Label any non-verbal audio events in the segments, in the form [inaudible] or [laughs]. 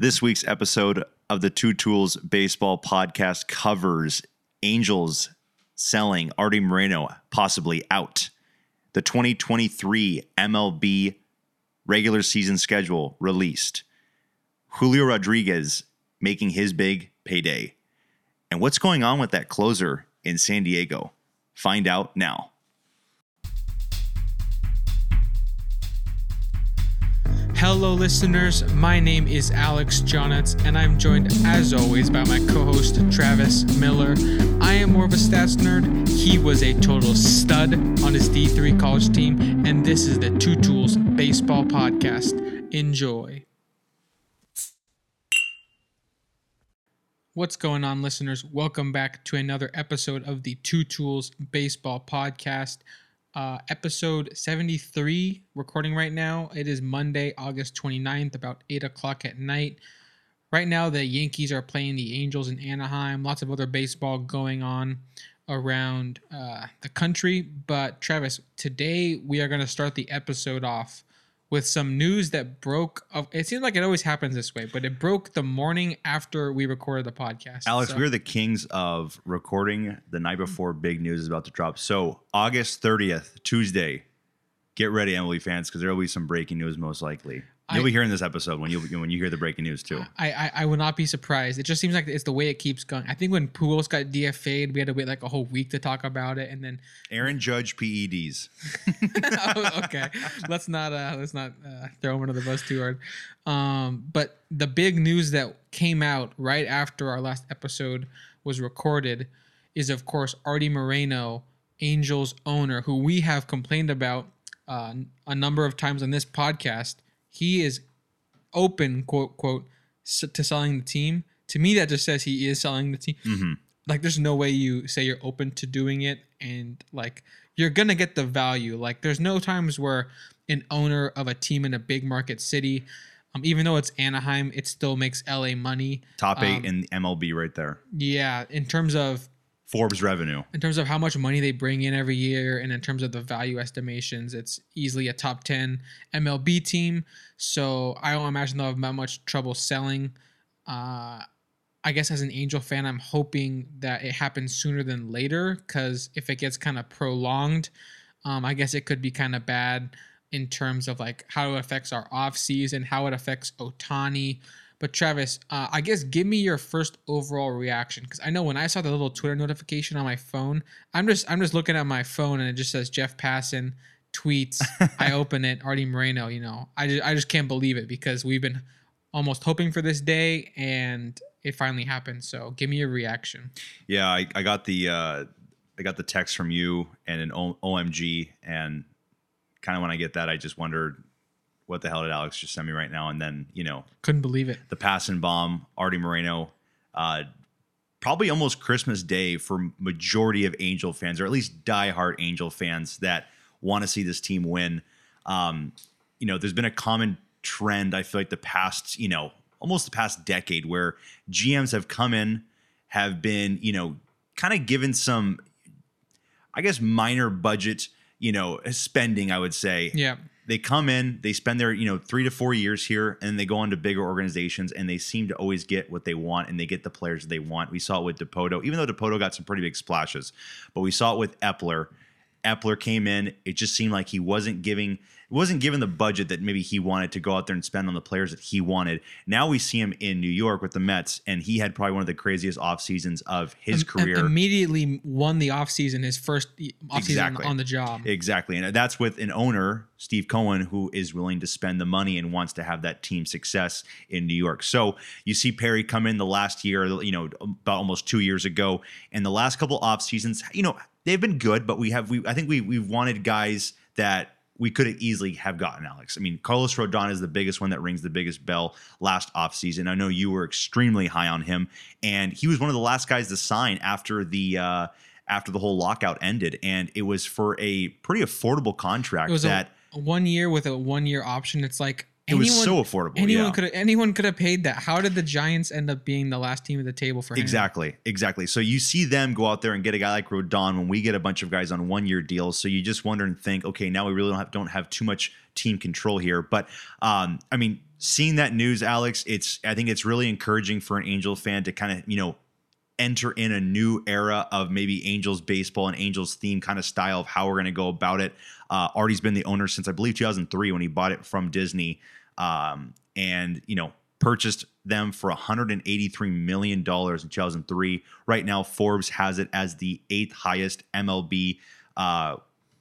This week's episode of the Two Tools Baseball Podcast covers Angels selling Artie Moreno possibly out. The 2023 MLB regular season schedule released. Julio Rodriguez making his big payday. And what's going on with that closer in San Diego? Find out now. Hello, listeners. My name is Alex Jonitz, and I'm joined, as always, by my co host, Travis Miller. I am more of a stats nerd. He was a total stud on his D3 college team, and this is the Two Tools Baseball Podcast. Enjoy. What's going on, listeners? Welcome back to another episode of the Two Tools Baseball Podcast uh, episode 73 recording right now. It is Monday, August 29th, about 8 o'clock at night. Right now, the Yankees are playing the Angels in Anaheim. Lots of other baseball going on around uh, the country. But, Travis, today we are going to start the episode off with some news that broke. It seems like it always happens this way, but it broke the morning after we recorded the podcast. Alex, so. we're the kings of recording the night mm-hmm. before big news is about to drop. So August 30th, Tuesday, get ready, Emily fans, because there will be some breaking news most likely. You'll I, be hearing this episode when you when you hear the breaking news too. I, I I would not be surprised. It just seems like it's the way it keeps going. I think when Pujols got DFA'd, we had to wait like a whole week to talk about it, and then Aaron Judge PEDs. [laughs] oh, okay, let's not uh let's not uh, throw him under the bus too hard. Um, but the big news that came out right after our last episode was recorded is of course Artie Moreno, Angels owner, who we have complained about uh, a number of times on this podcast he is open, quote, quote, to selling the team. To me, that just says he is selling the team. Mm-hmm. Like, there's no way you say you're open to doing it and, like, you're going to get the value. Like, there's no times where an owner of a team in a big market city, um, even though it's Anaheim, it still makes LA money. Top eight um, in MLB right there. Yeah. In terms of Forbes revenue. In terms of how much money they bring in every year and in terms of the value estimations, it's easily a top 10 MLB team. So I don't imagine they'll have that much trouble selling. Uh, I guess as an Angel fan, I'm hoping that it happens sooner than later because if it gets kind of prolonged, um, I guess it could be kind of bad in terms of like how it affects our off season, how it affects Ohtani. But Travis, uh, I guess give me your first overall reaction because I know when I saw the little Twitter notification on my phone, I'm just I'm just looking at my phone and it just says Jeff Passan tweets. I [laughs] open it, Artie Moreno. You know, I just I just can't believe it because we've been almost hoping for this day and it finally happened. So give me your reaction. Yeah, I, I got the uh, I got the text from you and an o- OMG and kind of when I get that, I just wondered what the hell did Alex just send me right now? And then, you know, couldn't believe it. The Passan bomb, Artie Moreno, uh, probably almost Christmas Day for majority of Angel fans, or at least diehard Angel fans that want to see this team win. Um, you know, there's been a common trend. I feel like the past, you know, almost the past decade where GMs have come in, have been, you know, kind of given some, I guess, minor budget, you know, spending. I would say, yeah they come in, they spend their, you know, three to four years here, and they go on to bigger organizations, and they seem to always get what they want, and they get the players they want. We saw it with Dipoto, even though Dipoto got some pretty big splashes, but we saw it with Eppler. Eppler came in, it just seemed like he wasn't giving wasn't given the budget that maybe he wanted to go out there and spend on the players that he wanted. Now we see him in New York with the Mets, and he had probably one of the craziest off seasons of his um, career. Immediately won the off season, his first off season exactly. on the job. Exactly, and that's with an owner, Steve Cohen, who is willing to spend the money and wants to have that team success in New York. So you see Perry come in the last year, you know, about almost two years ago, and the last couple off seasons, you know, they've been good, but we have we I think we we've wanted guys that we could have easily have gotten Alex. I mean, Carlos Rodon is the biggest one that rings the biggest bell last offseason. I know you were extremely high on him, and he was one of the last guys to sign after the uh, after the whole lockout ended, and it was for a pretty affordable contract. It was that a, one year with a one year option. It's like it was so affordable. Anyone yeah. could anyone could have paid that. How did the Giants end up being the last team at the table for him? Exactly, exactly. So you see them go out there and get a guy like Rodon when we get a bunch of guys on one year deals. So you just wonder and think, okay, now we really don't have don't have too much team control here. But um, I mean, seeing that news, Alex, it's I think it's really encouraging for an Angel fan to kind of you know enter in a new era of maybe Angels baseball and Angels theme kind of style of how we're going to go about it. Uh, Artie's been the owner since I believe 2003 when he bought it from Disney, um, and you know purchased them for 183 million dollars in 2003. Right now, Forbes has it as the eighth highest MLB. Uh,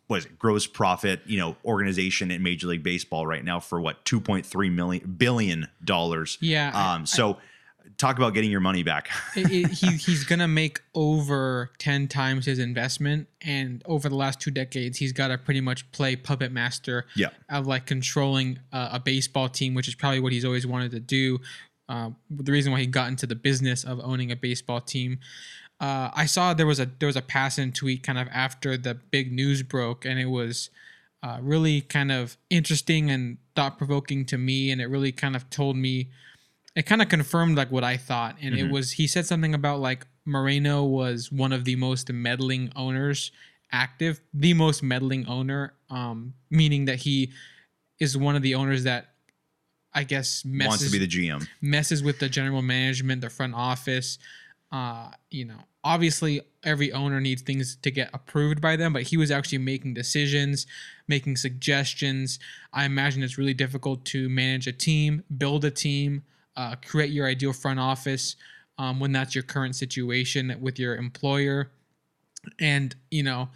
what is it, gross profit, you know, organization in Major League Baseball right now for what 2.3 million billion dollars. Yeah. Um, so talk about getting your money back. [laughs] it, it, he, he's gonna make over 10 times his investment and over the last two decades he's got to pretty much play puppet master Yeah. of like controlling uh, a baseball team which is probably what he's always wanted to do uh, the reason why he got into the business of owning a baseball team uh, i saw there was a there was a Passan tweet kind of after the big news broke and it was uh, really kind of interesting and thought-provoking to me and it really kind of told me it kind of confirmed like what I thought, and Mm-hmm. it was he said something about like Moreno was one of the most meddling owners active, the most meddling owner, um, meaning that he is one of the owners that I guess messes Wants to be the GM. messes with the general management, the front office. Uh, you know, obviously every owner needs things to get approved by them, but he was actually making decisions, making suggestions. I imagine it's really difficult to manage a team, build a team, uh, create your ideal front office um, when that's your current situation with your employer. And, you know,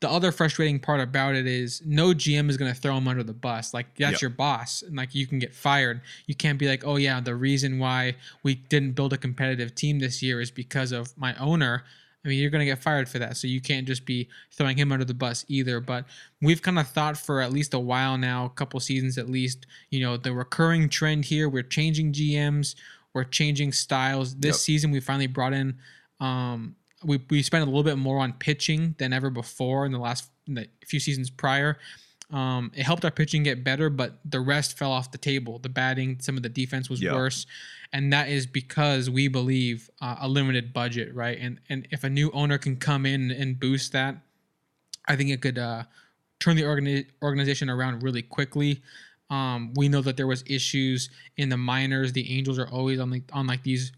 the other frustrating part about it is no GM is going to throw him under the bus. Like that's Yep. your boss, and like you can get fired. You can't be like, oh yeah, the reason why we didn't build a competitive team this year is because of my owner. I mean, you're going to get fired for that. So you can't just be throwing him under the bus either. But we've kind of thought for at least a while now, a couple seasons at least, you know, the recurring trend here, we're changing GMs, we're changing styles. This Yep. season, we finally brought in um, we, we spent a little bit more on pitching than ever before in the last in the few seasons prior. Um, it helped our pitching get better, but the rest fell off the table. The batting, some of the defense was Yeah. worse, and that is because we believe uh, a limited budget, right? And and if a new owner can come in and boost that, I think it could uh, turn the organi- organization around really quickly. Um, we know that there was issues in the minors. The Angels are always on like on like these.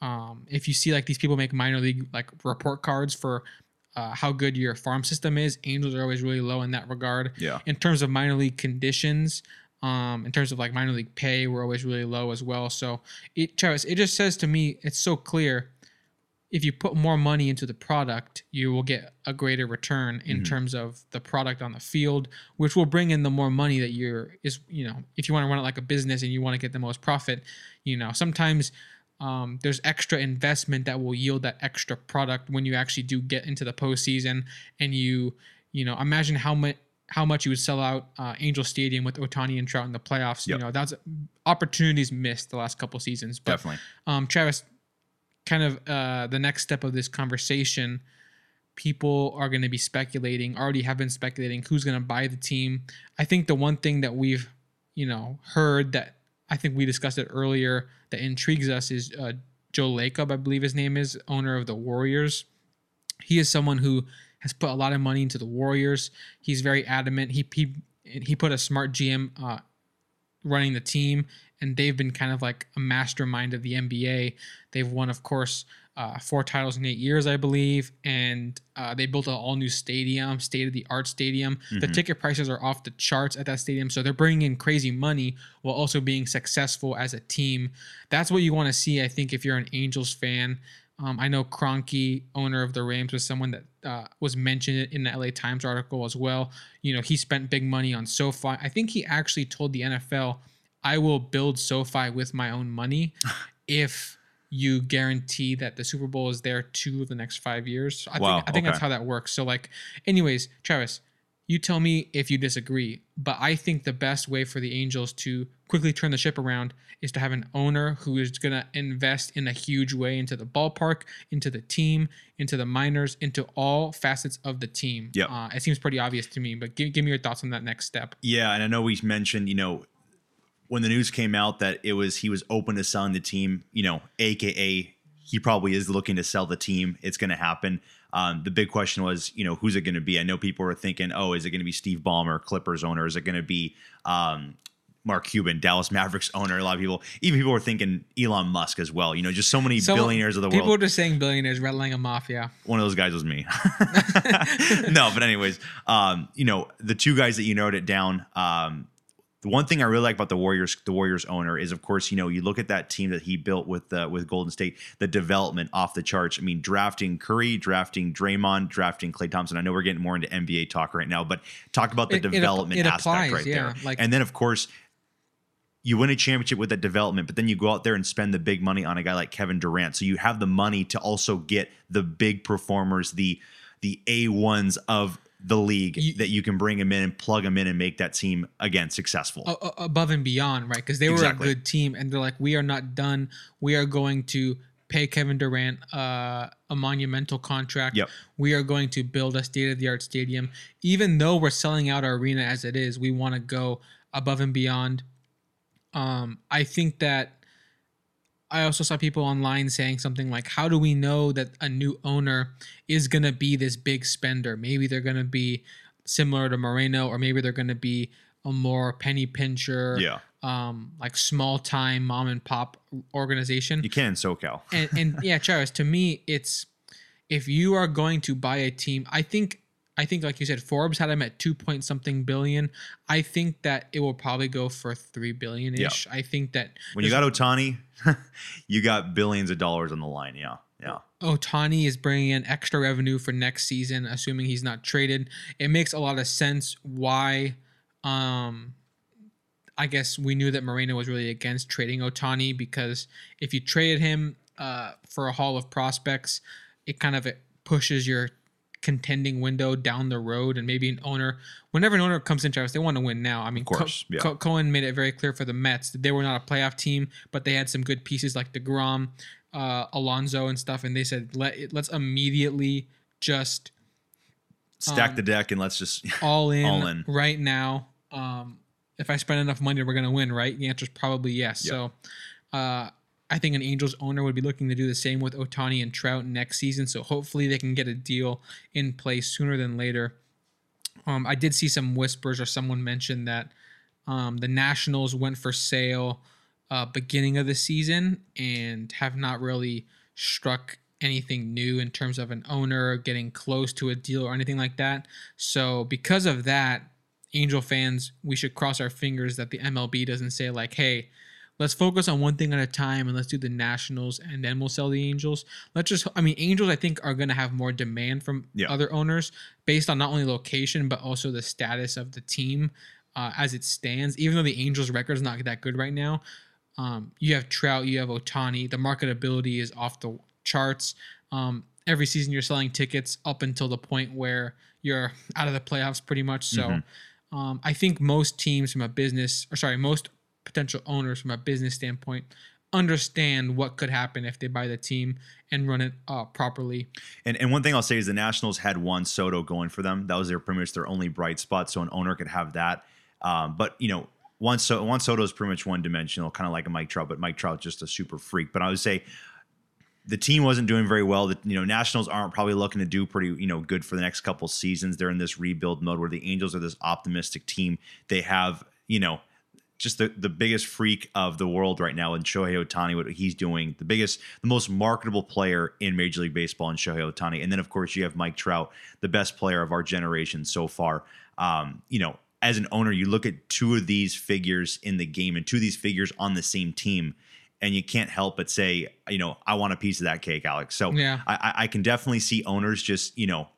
Um, if you see like these people make minor league like report cards for uh, how good your farm system is, Angels are always really low in that regard. Yeah. In terms of minor league conditions, um, in terms of like minor league pay, we're always really low as well. So it, Travis, it just says to me, it's so clear. If you put more money into the product, you will get a greater return in Mhm. terms of the product on the field, which will bring in the more money that you're is you know if you want to run it like a business and you want to get the most profit, you know sometimes um, there's extra investment that will yield that extra product when you actually do get into the postseason and you you know imagine how much how much you would sell out uh, Angel Stadium with Ohtani and Trout in the playoffs. Yep. You know that's opportunities missed the last couple seasons. But Definitely. um, Travis, kind of uh, the next step of this conversation, people are going to be speculating, already have been speculating who's going to buy the team. I think the one thing that we've, you know, heard that I think we discussed it earlier that intrigues us is uh, Joe Lacob, I believe his name is, owner of the Warriors. He is someone who has put a lot of money into the Warriors. He's very adamant. He he he put a smart GM uh, running the team, and they've been kind of like a mastermind of the NBA. They've won, of course, uh, four titles in eight years, I believe, and uh, they built an all new stadium, state of the art stadium. The Mhm. ticket prices are off the charts at that stadium, so they're bringing in crazy money while also being successful as a team. That's what you want to see, I think, if you're an Angels fan. Um, I know Kroenke, owner of the Rams, was someone that uh, was mentioned in the LA Times article as well. You know, he spent big money on SoFi. I think he actually told the NFL, "I will build SoFi with my own money [laughs] if you guarantee that the Super Bowl is there two of the next five years." I Wow, think I think that's how that works. So, like, anyways, Travis, you tell me if you disagree. But I think the best way for the Angels to quickly turn the ship around is to have an owner who is going to invest in a huge way into the ballpark, into the team, into the minors, into all facets of the team. Yep. Uh, it seems pretty obvious to me, but give, give me your thoughts on that next step. Yeah, and I know we mentioned, you know, when the news came out that it was he was open to selling the team, you know, aka he probably is looking to sell the team. It's going to happen. Um, the big question was, you know, who's it going to be? I know people were thinking, oh, is it going to be Steve Ballmer, Clippers owner? Is it going to be um, Mark Cuban, Dallas Mavericks owner? A lot of people, even people were thinking Elon Musk as well. You know, just so many So, billionaires of the People world. People were just saying billionaires, rattling a mafia. One of those guys was me. [laughs] [laughs] no, but anyways, um, you know, the two guys that you noted down, um, the one thing I really like about the Warriors, the Warriors owner, is of course, you know, you look at that team that he built with uh, with Golden State, the development off the charts. I mean, drafting Curry, drafting Draymond, drafting Klay Thompson. I know we're getting more into NBA talk right now, but talk about the It- it development it aspect applies, right yeah, there. like- and then, of course, you win a championship with that development, but then you go out there and spend the big money on a guy like Kevin Durant. So you have the money to also get the big performers, the the A ones of the league You- that you can bring them in and plug them in and make that team again successful. above and beyond, right? Because they were Exactly. a good team, and they're like, we are not done. We are going to pay Kevin Durant uh, a monumental contract. Yep. We are going to build a state of the art stadium. Even though we're selling out our arena as it is, we want to go above and beyond. Um, I think that I also saw people online saying something like, "How do we know that a new owner is going to be this big spender? Maybe they're going to be similar to Moreno, or maybe they're going to be a more penny pincher, yeah, um, like small time mom and pop organization." you can SoCal. and, and yeah, Charis, to me, it's if you are going to buy a team, I think I think like you said, Forbes had him at two point something billion. I think that it will probably go for three billion ish. I think that When you got Ohtani, [laughs] you got billions of dollars on the line. Yeah, yeah, Ohtani is bringing in extra revenue for next season, assuming he's not traded. It makes a lot of sense why. Um, I guess we knew that Moreno was really against trading Ohtani because if you traded him uh, for a haul of prospects, it kind of it pushes your contending window down the road, and maybe an owner, whenever an owner comes in, Travis, they want to win now. I mean, Of course, Co- yeah. Co- Cohen made it very clear for the Mets that they were not a playoff team, but they had some good pieces like Degrom, uh, Alonso, and stuff, and they said let let's immediately just stack Um, the deck and let's just [laughs] all in, All in. right now. Um, if I spend enough money, we're gonna win, right? The answer is probably yes. Yep. So, uh, I think an Angels owner would be looking to do the same with Ohtani and Trout next season. So hopefully they can get a deal in place sooner than later. Um, I did see some whispers or someone mentioned that um, the Nationals went for sale uh, beginning of the season and have not really struck anything new in terms of an owner getting close to a deal or anything like that. So because of that, Angel fans, we should cross our fingers that the MLB doesn't say like, "Hey, let's focus on one thing at a time and let's do the Nationals and then we'll sell the Angels." Let's just I mean, Angels I think are going to have more demand from Yeah. other owners based on not only location but also the status of the team uh, as it stands. Even though the Angels record is not that good right now, um, you have Trout, you have Ohtani. The marketability is off the charts. Um, every season you're selling tickets up until the point where you're out of the playoffs pretty much. So Mhm. um, I think most teams from a business, or sorry, most potential owners from a business standpoint understand what could happen if they buy the team and run it uh, properly. And and one thing I'll say is the Nationals had one Soto going for them. That was their pretty much their only bright spot. So an owner could have that. Um, but you know, Juan, so- Juan Soto is pretty much one dimensional, kind of like a Mike Trout. But Mike Trout's just a super freak. But I would say the team wasn't doing very well. The you know Nationals aren't probably looking to do pretty you know good for the next couple seasons. They're in this rebuild mode where the Angels are this optimistic team. They have you know just the, the biggest freak of the world right now in Shohei Ohtani, what he's doing, the biggest, the most marketable player in Major League Baseball in Shohei Ohtani. And then, of course, you have Mike Trout, the best player of our generation so far. Um, you know, as an owner, you look at two of these figures in the game and two of these figures on the same team, and you can't help but say, you know, I want a piece of that cake, Alex. So Yeah. I, I- I can definitely see owners just, you know,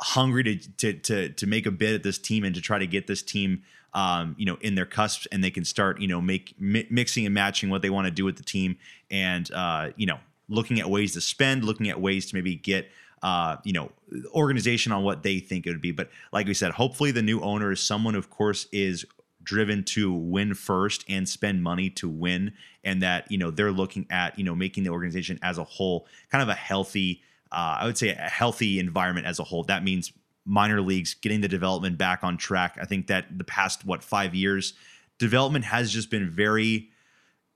hungry to, to to to make a bid at this team and to try to get this team um, you know in their cusps and they can start you know make mi- mixing and matching what they want to do with the team and uh, you know looking at ways to spend looking at ways to maybe get uh, you know organization on what they think it would be but like we said hopefully the new owner is someone of course is driven to win first and spend money to win and that you know they're looking at you know making the organization as a whole kind of a healthy uh, I would say a healthy environment as a whole. That means minor leagues getting the development back on track. I think that the past what five years, development has just been very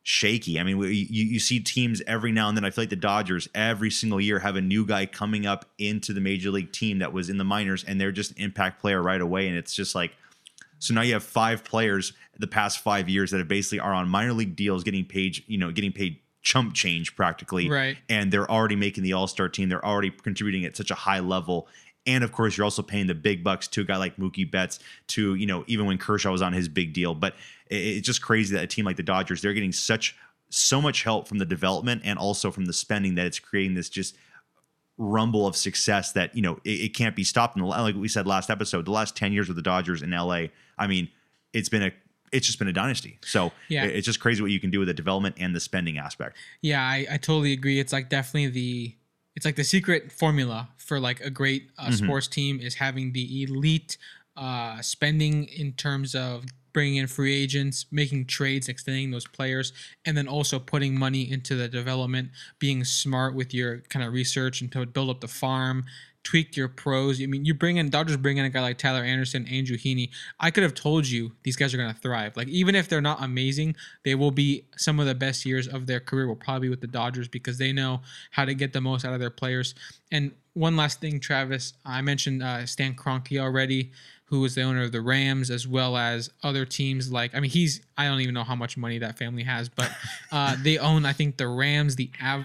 shaky. I mean, we, you, you see teams every now and then. I feel like the Dodgers every single year have a new guy coming up into the major league team that was in the minors, and they're just an impact player right away. And it's just like, so now you have five players the past five years that have basically are on minor league deals, getting paid, you know, getting paid chump change practically, Right. And they're already making the All Star team. They're already contributing at such a high level. And of course, you're also paying the big bucks to a guy like Mookie Betts, to you know, even when Kershaw was on his big deal. But it's just crazy that a team like the Dodgers, they're getting such so much help from the development and also from the spending that it's creating this just rumble of success that you know it, it can't be stopped. And like we said last episode, the last ten years with the Dodgers in LA, I mean, it's been a it's just been a dynasty. So Yeah. it's just crazy what you can do with the development and the spending aspect. Yeah, I, I totally agree. It's like definitely the it's like the secret formula for like a great uh, Mhm. sports team is having the elite uh, spending in terms of bringing in free agents, making trades, extending those players, and then also putting money into the development, being smart with your kind of research and to build up the farm, tweak your pros. I mean, you bring in Dodgers bring in a guy like Tyler Anderson, Andrew Heaney. I could have told you these guys are going to thrive. Like even if they're not amazing, they will be some of the best years of their career. Will probably be with the Dodgers because they know how to get the most out of their players. And one last thing, Travis, I mentioned uh, Stan Kroenke already, who is the owner of the Rams, as well as other teams. Like I mean, he's I don't even know how much money that family has, but uh, they own I think the Rams, the Av.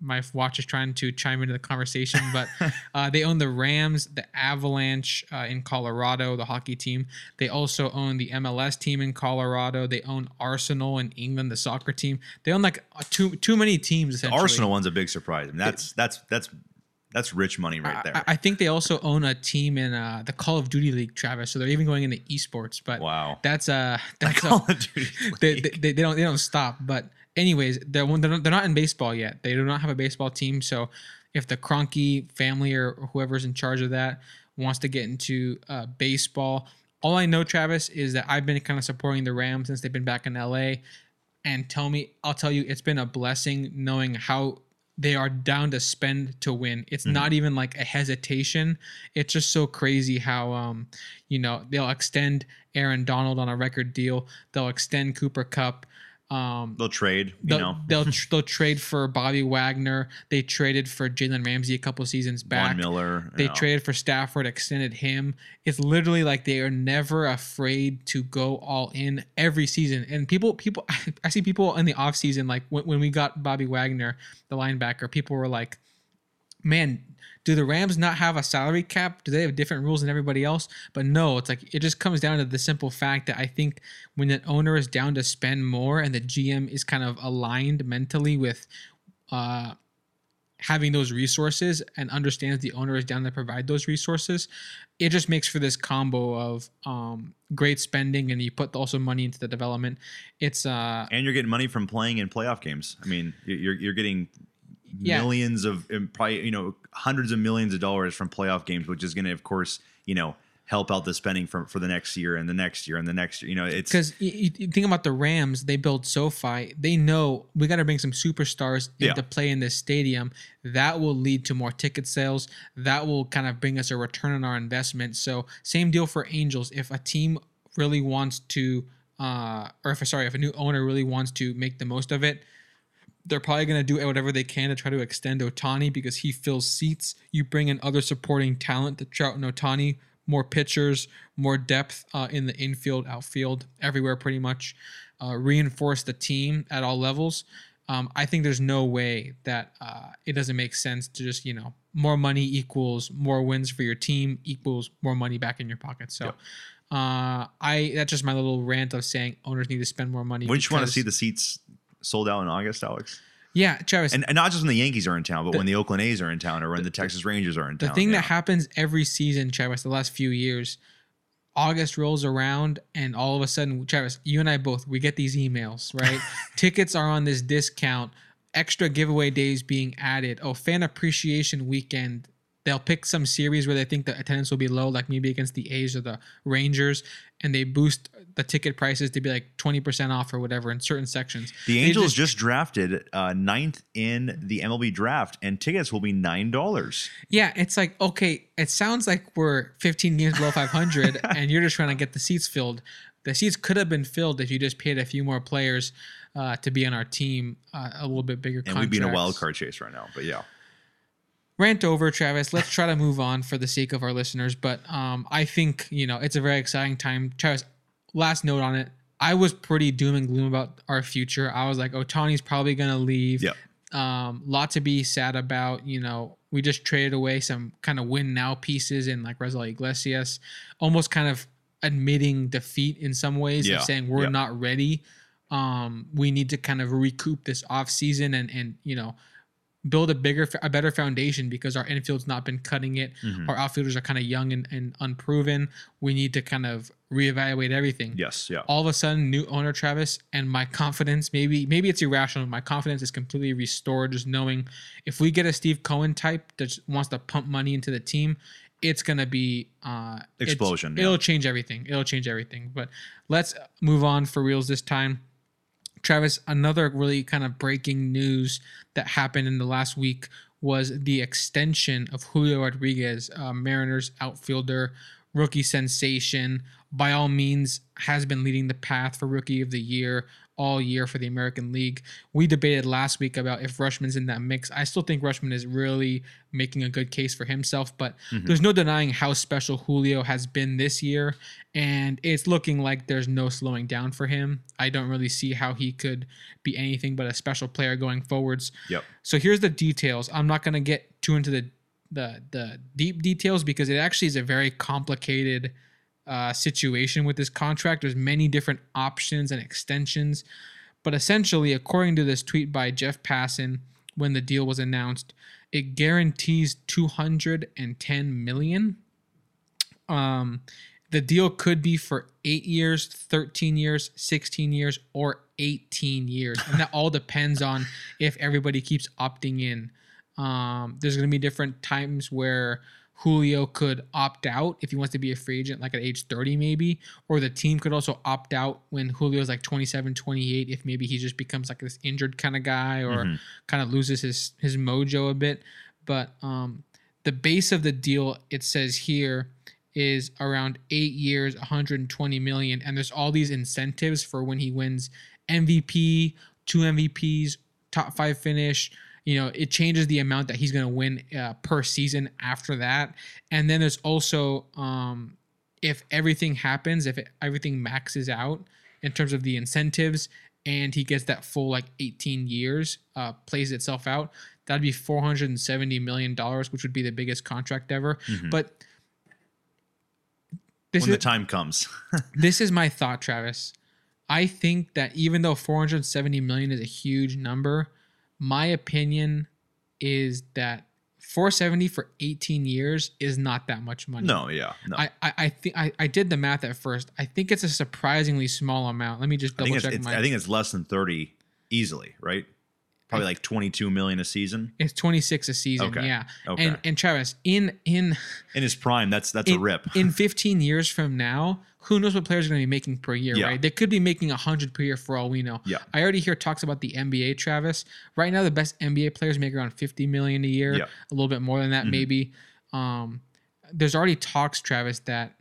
My watch is trying to chime into the conversation, but [laughs] uh, they own the Rams, the Avalanche uh, in Colorado, the hockey team. They also own the MLS team in Colorado. They own Arsenal in England, the soccer team. They own like uh, too too many teams. The Arsenal one's a big surprise. I mean, that's that's that's that's rich money right there. I, I think they also own a team in uh, the Call of Duty League, Travis. So they're even going into esports. But wow. that's uh that's Call a, of Duty [laughs] they, they, they don't they don't stop. But anyways, they're they're not, they're not in baseball yet. They do not have a baseball team. So if the Kroenke family or whoever's in charge of that wants to get into uh, baseball, all I know, Travis, is that I've been kind of supporting the Rams since they've been back in LA. And tell me, I'll tell you, it's been a blessing knowing how they are down to spend to win. It's Mhm. not even like a hesitation. It's just so crazy how um, you know, they'll extend Aaron Donald on a record deal. They'll extend Cooper Kupp. Um, They'll trade, you they'll know. they'll, [laughs] they'll trade for Bobby Wagner. They traded for Jalen Ramsey a couple seasons back. Von Miller. They know. traded for Stafford, extended him. It's literally like they are never afraid to go all in every season. And people, people, [laughs] I see people in the offseason, like when, when we got Bobby Wagner, the linebacker, people were like, man, do the Rams not have a salary cap? Do they have different rules than everybody else? But no, it's like it just comes down to the simple fact that I think when an owner is down to spend more and the GM is kind of aligned mentally with uh, having those resources and understands the owner is down to provide those resources, it just makes for this combo of um, great spending and you put also money into the development. It's uh, and you're getting money from playing in playoff games. I mean, you're you're getting Yeah. millions of and probably you know hundreds of millions of dollars from playoff games, which is going to, of course, you know, help out the spending for for the next year and the next year and the next year. You know, it's because you, you think about the Rams, they build SoFi. They know we got to bring some superstars Yeah. into play in this stadium. That will lead to more ticket sales. That will kind of bring us a return on our investment. So same deal for Angels. If a team really wants to, uh, or if sorry, if a new owner really wants to make the most of it, they're probably going to do whatever they can to try to extend Ohtani because he fills seats. You bring in other supporting talent to Trout and Ohtani, more pitchers, more depth uh, in the infield, outfield, everywhere pretty much. Uh, reinforce the team at all levels. Um, I think there's no way that uh, it doesn't make sense to just you know more money equals more wins for your team equals more money back in your pocket. So. Yep. Uh, I that's just my little rant of saying owners need to spend more money. wouldn't you want to see the seats sold out in August, Alex? Yeah, Travis. And, and not just when the Yankees are in town, but The- when the Oakland A's are in town or when the, Texas Rangers are in the town. The thing yeah. that happens every season, Travis, the last few years, August rolls around and all of a sudden, Travis, you and I both, we get these emails, [laughs] right? Tickets are on this discount, extra giveaway days being added. Oh, fan appreciation weekend. They'll pick some series where they think the attendance will be low, like maybe against the A's or the Rangers, and they boost the ticket prices to be like 20% off or whatever in certain sections. The They Angels just, drafted uh, ninth in the MLB draft, and tickets will be nine dollars. Yeah, it's like okay, it sounds like we're 15 games below 500, [laughs] and you're just trying to get the seats filled. the seats could have been filled if you just paid a few more players uh, to be on our team, uh, a little bit bigger. And we'd be in a wild card chase right now. But yeah. Rant over travis. Let's try to move on for the sake of our listeners. But um i think you know it's a very exciting time. Travis last note on it. I was pretty doom and gloom about our future. I was like ohtani's probably gonna leave. Yep. um lot to be sad about. You know we just traded away some kind of win now pieces in like Raisel Iglesias almost kind of admitting defeat in some ways Yeah, and saying we're yeah. not ready. Um we need to kind of recoup this off season and and you know build a bigger a better foundation because our infield's not been cutting it Mhm. our outfielders are kind of young and, and unproven we need to kind of reevaluate everything Yes. Yeah. all of a sudden new owner travis and my [laughs] confidence maybe maybe it's irrational my confidence is completely restored just knowing if we get a steve cohen type that wants to pump money into the team it's gonna be uh Explosion, yeah. it'll change everything it'll change everything but let's move on for reals this time Travis, another really kind of breaking news that happened in the last week was the extension of Julio Rodriguez, uh, Mariners outfielder, rookie sensation. By all means, has been leading the path for rookie of the year all year for the American League. We debated last week about if Rutschman's in that mix. I still think Rutschman is really making a good case for himself, but mm-hmm. there's no denying how special Julio has been this year, and it's looking like there's no slowing down for him. I don't really see how he could be anything but a special player going forwards. Yep. So here's the details. I'm not gonna get too into the the the deep details because it actually is a very complicated uh, situation with this contract. There's many different options and extensions, but essentially, according to this tweet by Jeff Passan, when the deal was announced, it guarantees 210 million. Um, the deal could be for eight years, 13 years, 16 years, or 18 years. And that all [laughs] depends on if everybody keeps opting in. Um, there's going to be different times where Julio could opt out if he wants to be a free agent, like at age 30, maybe. Or the team could also opt out when Julio's like 27, 28, if maybe he just becomes like this injured kind of guy or Mhm. kind of loses his, his mojo a bit. But um, the base of the deal, it says here, is around eight years, 120 million, and there's all these incentives for when he wins MVP, two MVPs, top five finish. You know, it changes the amount that he's going to win uh, per season after that, and then there's also um, if everything happens, if it, everything maxes out in terms of the incentives, and he gets that full like 18 years, uh, plays itself out, that'd be 470 million dollars, which would be the biggest contract ever. Mhm. But this when is the time comes. [laughs] this is my thought, Travis. I think that even though 470 million is a huge number, my opinion is that 470 for 18 years is not that much money. no, yeah. No. I I, I think I, I did the math at first. I think it's a surprisingly small amount. Let me just I double it's, check it's my. I think it's less than 30 easily, right? Probably like 22 million a season. it's 26 a season. Okay. Yeah. Okay. And and Travis, in in In his prime, that's that's a rip. in 15 years from now, who knows what players are going to be making per year, Yeah. right? They could be making 100 per year for all we know. Yeah. I already hear talks about the NBA, Travis. Right now, the best NBA players make around 50 million a year, Yeah. a little bit more than that, Mhm. maybe. Um, there's already talks, Travis, that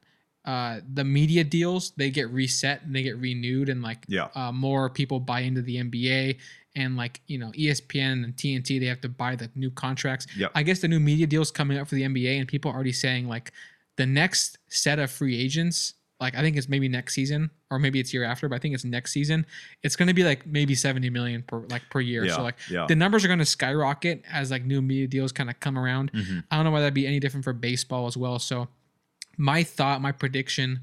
uh, the media deals they get reset and they get renewed, and like Yeah. uh, more people buy into the NBA, and like you know ESPN and TNT they have to buy the new contracts. Yep. I guess the new media deals coming up for the NBA, and people are already saying like the next set of free agents, like I think it's maybe next season or maybe it's year after, but I think it's next season. It's going to be like maybe 70 million per like per year. yeah. So like yeah. the numbers are going to skyrocket as like new media deals kind of come around. Mhm. I don't know why that'd be any different for baseball as well. So my thought, my prediction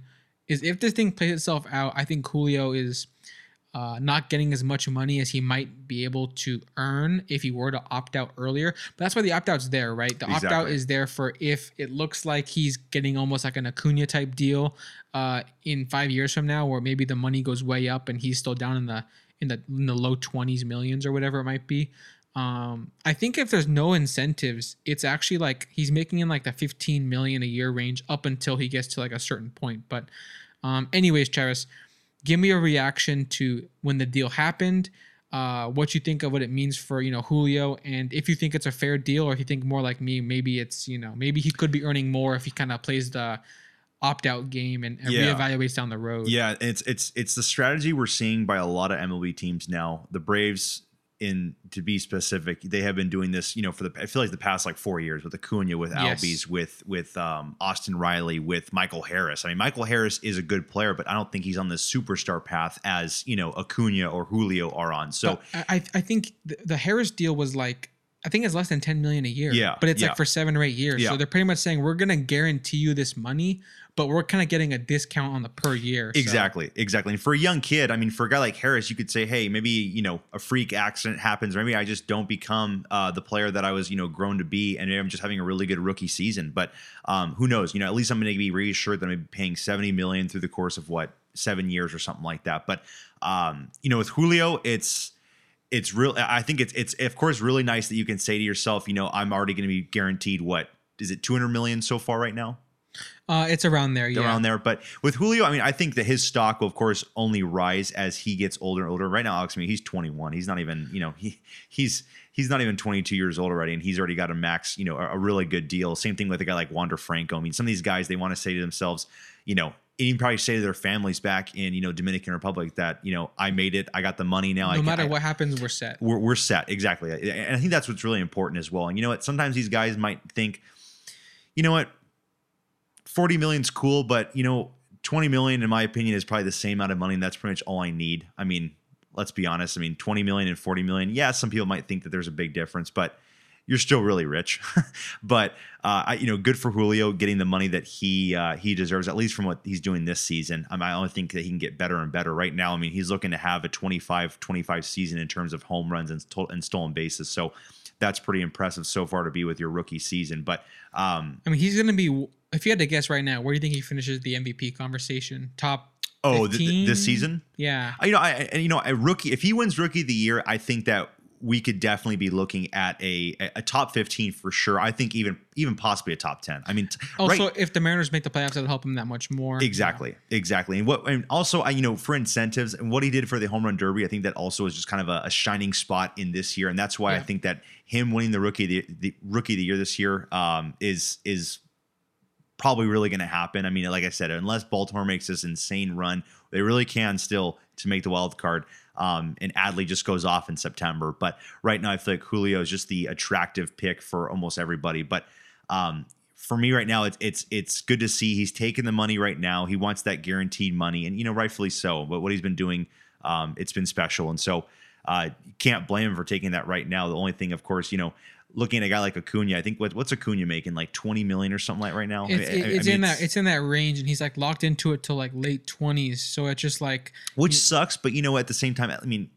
is if this thing plays itself out, I think Julio is uh, not getting as much money as he might be able to earn if he were to opt out earlier. But that's why the opt out's there, right? The opt out is there for if it looks like he's getting almost like an Acuna type deal uh, in five years from now, where maybe the money goes way up and he's still down in the in the in the low twenties millions or whatever it might be. Um, I think if there's no incentives, it's actually like he's making in like the 15 million a year range up until he gets to like a certain point. But, um, anyways, Charis, give me a reaction to when the deal happened, uh, what you think of what it means for you know Julio, and if you think it's a fair deal, or if you think more like me, maybe it's you know maybe he could be earning more if he kind of plays the opt out game and, and Yeah. reevaluates down the road. Yeah, it's it's it's the strategy we're seeing by a lot of MLB teams now. The Braves, in to be specific, they have been doing this, you know, for the I feel like the past like four years with Acuna, with Yes. Albies, with with um, Austin Riley, with Michael Harris. I mean, Michael Harris is a good player, but I don't think he's on the superstar path as you know Acuna or Julio are on. So But I I think the, the Harris deal was like I think it's less than 10 million a year. Yeah, But it's yeah. like for seven or eight years. Yeah. So they're pretty much saying we're gonna guarantee you this money, but we're kind of getting a discount on the per year. So- Exactly, exactly. And for a young kid, I mean, for a guy like Harris, you could say, hey, maybe you know a freak accident happens, or maybe I just don't become uh, the player that I was, you know, grown to be, and I'm just having a really good rookie season. But um, who knows? You know, at least I'm going to be reassured that I'm paying 70 million through the course of what seven years or something like that. But um, you know, with Julio, it's it's real. I think it's it's of course really nice that you can say to yourself, you know, I'm already going to be guaranteed what is it 200 million so far right now Uh, it's around there. Yeah. around there. But with Julio, I mean, I think that his stock will, of course, only rise as he gets older and older. Right now, Alex, I mean, he's 21. He's not even, you know, he he's he's not even 22 years old already, and he's already got a max, you know, a, a really good deal. Same thing with a guy like Wander Franco. I mean, some of these guys they want to say to themselves, you know. And you probably say to their families back in, you know, Dominican Republic that, you know, I made it, I got the money now. I no can- matter I- what happens, we're set. we're, we're set exactly and i think that's what's really important as well and you know what sometimes these guys might think you know what 40 million's cool but you know 20 million in my opinion is probably the same amount of money and that's pretty much all i need. I mean let's be honest i mean 20 million and 40 million yeah some people might think that there's a big difference but you're still really rich. [laughs] But uh, I, you know good for julio getting the money that he uh, he deserves at least from what he's doing this season. I, only think that he can get better and better. Right now i mean he's looking to have a 25 25 season in terms of home runs and, and stolen bases. So that's pretty impressive so far to be with your rookie season but um, I mean, he's gonna be. If you had to guess right now, where do you think he finishes the MVP conversation? Top. oh th- th- this season Yeah. I- you know, I, and you know, a rookie. If he wins rookie of the year, I think that we could definitely be looking at a a top fifteen for sure. I think even even possibly a top ten. I mean, t- Also, right? if the Mariners make the playoffs, it'll help him that much more. Exactly, exactly, and what, and also, I you know, for incentives and what he did for the home run derby, I think that also is just kind of a, a shining spot in this year, and that's why I think that him winning the rookie the, the rookie of the year this year um, is is probably really going to happen. I mean, like I said, unless Baltimore makes this insane run, they really can still to make the wild card. Um, and Adley just goes off in September. But right now, I feel like Julio is just the attractive pick for almost everybody. But um, for me right now, it's it's it's good to see he's taking the money right now. He wants that guaranteed money, and you know, rightfully so. But what he's been doing, um, it's been special, and so uh, can't blame him for taking that right now. The only thing, of course, you know. Looking at a guy like Acuna, I think what, what's Acuna making like twenty million or something like right now. It's, I- I- I mean, in that it's in that range, and he's like locked into it till like late twenties. So it's just like which sucks. But you know, at the same time, I mean,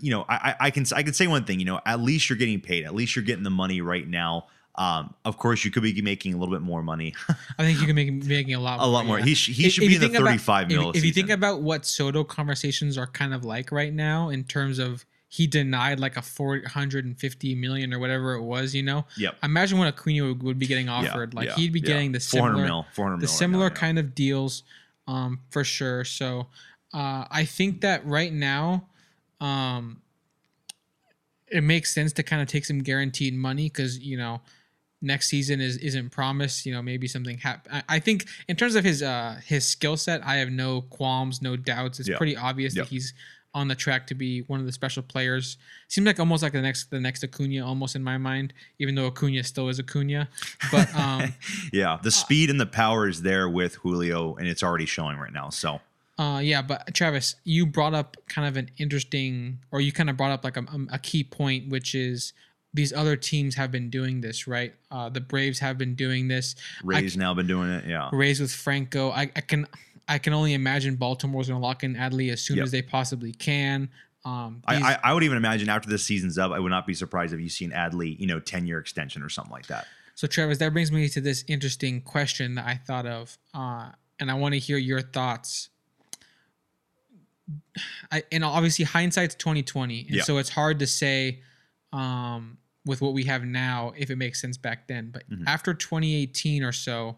you know, I, I I can I can say one thing. You know, at least you're getting paid. At least you're getting the money right now. Um, of course, you could be making a little bit more money, [laughs] I think you can make making a lot more, a lot more. yeah. He sh- he If- should if be in the think about- 35 if, if you think about what Soto conversations are kind of like right now in terms of he denied like a 450 million or whatever it was, you know. Yep. Imagine what Acuna would, would be getting Yeah, offered. like yeah, he'd be yeah. getting the 400 similar mil, 400 the mil right similar now, yeah. kind of deals um, for sure. So uh, I think that right now um, it makes sense to kind of take some guaranteed money because you know next season is isn't promised. You know maybe something happen. I, I think in terms of his uh, his skill set, I have no qualms, no doubts. It's Yeah. pretty obvious that he's on the track to be one of the special players. Seems like almost like the next the next Acuna, almost in my mind. Even though Acuna still is Acuna, but [laughs] um, yeah, the speed and the power is there with Julio, and it's already showing right now. So Uh, yeah, but Travis, you brought up kind of an interesting, or you kind of brought up like a, a key point, which is these other teams have been doing this, right? Uh, the Braves have been doing this. Ray's now been doing it. Yeah, Rays with Franco. I, I can, I can only imagine Baltimore's going to lock in Adley as soon Yep. as they possibly can. Um, I, I I would even imagine after this season's up, I would not be surprised if you see an Adley, you know, 10 year extension or something like that. so Travis, that brings me to this interesting question that I thought of, uh, and I want to hear your thoughts. I, and obviously hindsight's 2020 and Yeah. so it's hard to say um, with what we have now if it makes sense back then but Mhm. after 2018 or so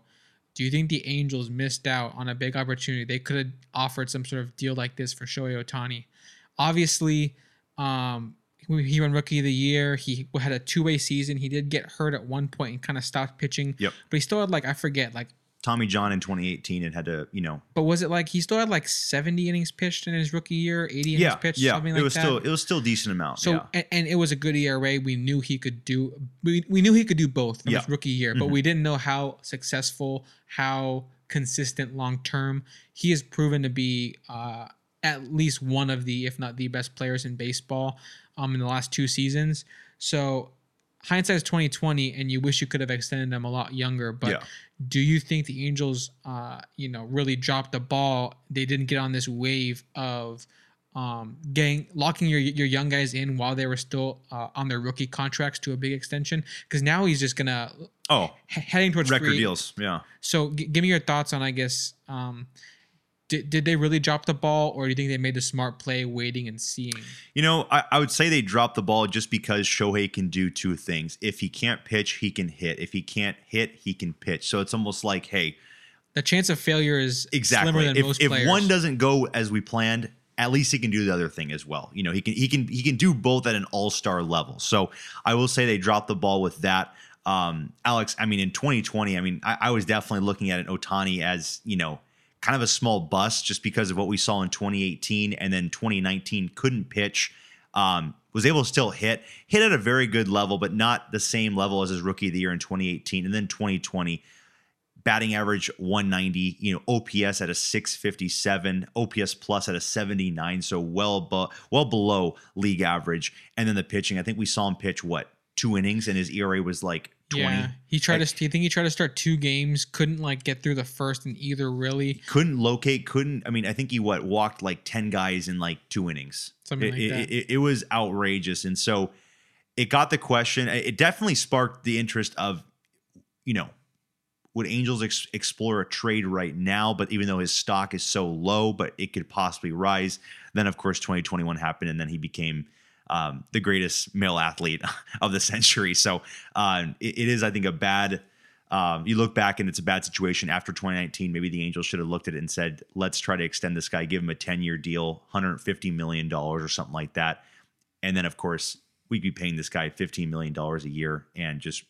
do you think the angels missed out on a big opportunity? They could have offered some sort of deal like this for shohei ohtani obviously um, he won rookie of the year he had a two-way season. He did get hurt at one point and kind of stopped pitching. Yep. but he still had like i forget like Tommy John in 2018 and had to, you know, But was it like he still had like 70 innings pitched in his rookie year, 80 innings yeah, pitched, yeah, something it was that? still it was still a decent amount. So yeah. and, and it was a good ERA. We knew he could do. We, we knew he could do both from Yeah. his rookie year, but Mhm. we didn't know how successful, how consistent long term. He has proven to be uh, at least one of the, if not the best players in baseball, um, in the last two seasons. So hindsight is twenty twenty, and you wish you could have extended him a lot younger. But Yeah. do you think the Angels, uh, you know, really dropped the ball? They didn't get on this wave of um, getting locking your your young guys in while they were still uh, on their rookie contracts to a big extension. Because now he's just gonna oh, he- heading towards record free- deals. Yeah. So g- give me your thoughts on, I guess, um, did, did they really drop the ball, or do you think they made the smart play, waiting and seeing? You know, I, I would say they dropped the ball just because Shohei can do two things. If he can't pitch, he can hit. If he can't hit, he can pitch. So it's almost like, hey, The chance of failure is exactly. slimmer than If, most if players. one doesn't go as we planned, at least he can do the other thing as well. You know, he can he can he can do both at an all star level. So I will say they dropped the ball with that. Um, Alex, I mean, in 2020, I mean, I, I was definitely looking at an Ohtani as you know kind of a small bust just because of what we saw in 2018 and then 2019 couldn't pitch. Um, was able to still hit, hit at a very good level, but not the same level as his rookie of the year in 2018. And then 2020, batting average 190, you know, OPS at a 657, OPS plus at a 79, so well above, well below league average. And then the pitching, I think we saw him pitch what two innings, and his ERA was like 20. Yeah, he tried Like- to. I think he tried to start two games, couldn't like get through the first in either. Really, Couldn't locate, couldn't. I mean, I think he what walked like 10 guys in like two innings. Something it, like it- that. It, it was outrageous, and so it got the question. It definitely sparked the interest of, you know, would Angels ex- explore a trade right now? But even though his stock is so low, but it could possibly rise. Then, of course, 2021 happened, and then he became um, the greatest male athlete [laughs] of the century. So uh, it, it is, I think, a bad. Um, you look back and it's a bad situation after 2019. Maybe the Angels should have looked at it and said, "Let's try to extend this guy, give him a 10 year deal, 150 million dollars or something like that." And then, of course, we'd be paying this guy 15 million dollars a year and just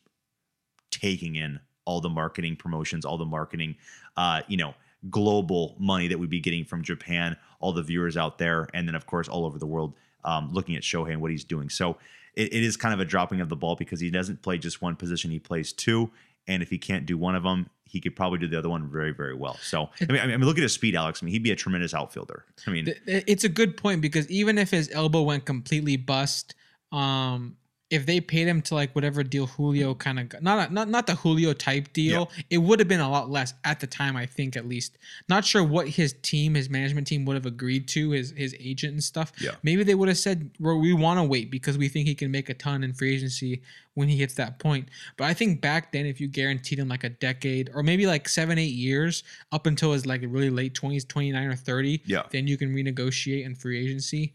taking in all the marketing promotions, all the marketing, uh, you know, global money that we'd be getting from Japan, all the viewers out there, and then of course all over the world um, looking at Shohei and what he's doing. So it, it is kind of a dropping of the ball because he doesn't play just one position; he plays two, and if he can't do one of them, he could probably do the other one very, very well. So I mean, I mean, look at his speed, Alex. I mean, he'd be a tremendous outfielder. I mean, it's a good point because even if his elbow went completely bust, um, if they paid him to like whatever deal Julio kind of got, not not not the Julio type deal, it would have been a lot less at the time. I think at least. Not sure what his team, his management team, would have agreed to his his agent and stuff. Yeah. Maybe they would have said, "Well, we want to wait because we think he can make a ton in free agency when he hits that point." But I think back then, if you guaranteed him like a decade or maybe like seven, eight years up until his like really late twenties, twenty nine or thirty, Yeah. then you can renegotiate in free agency.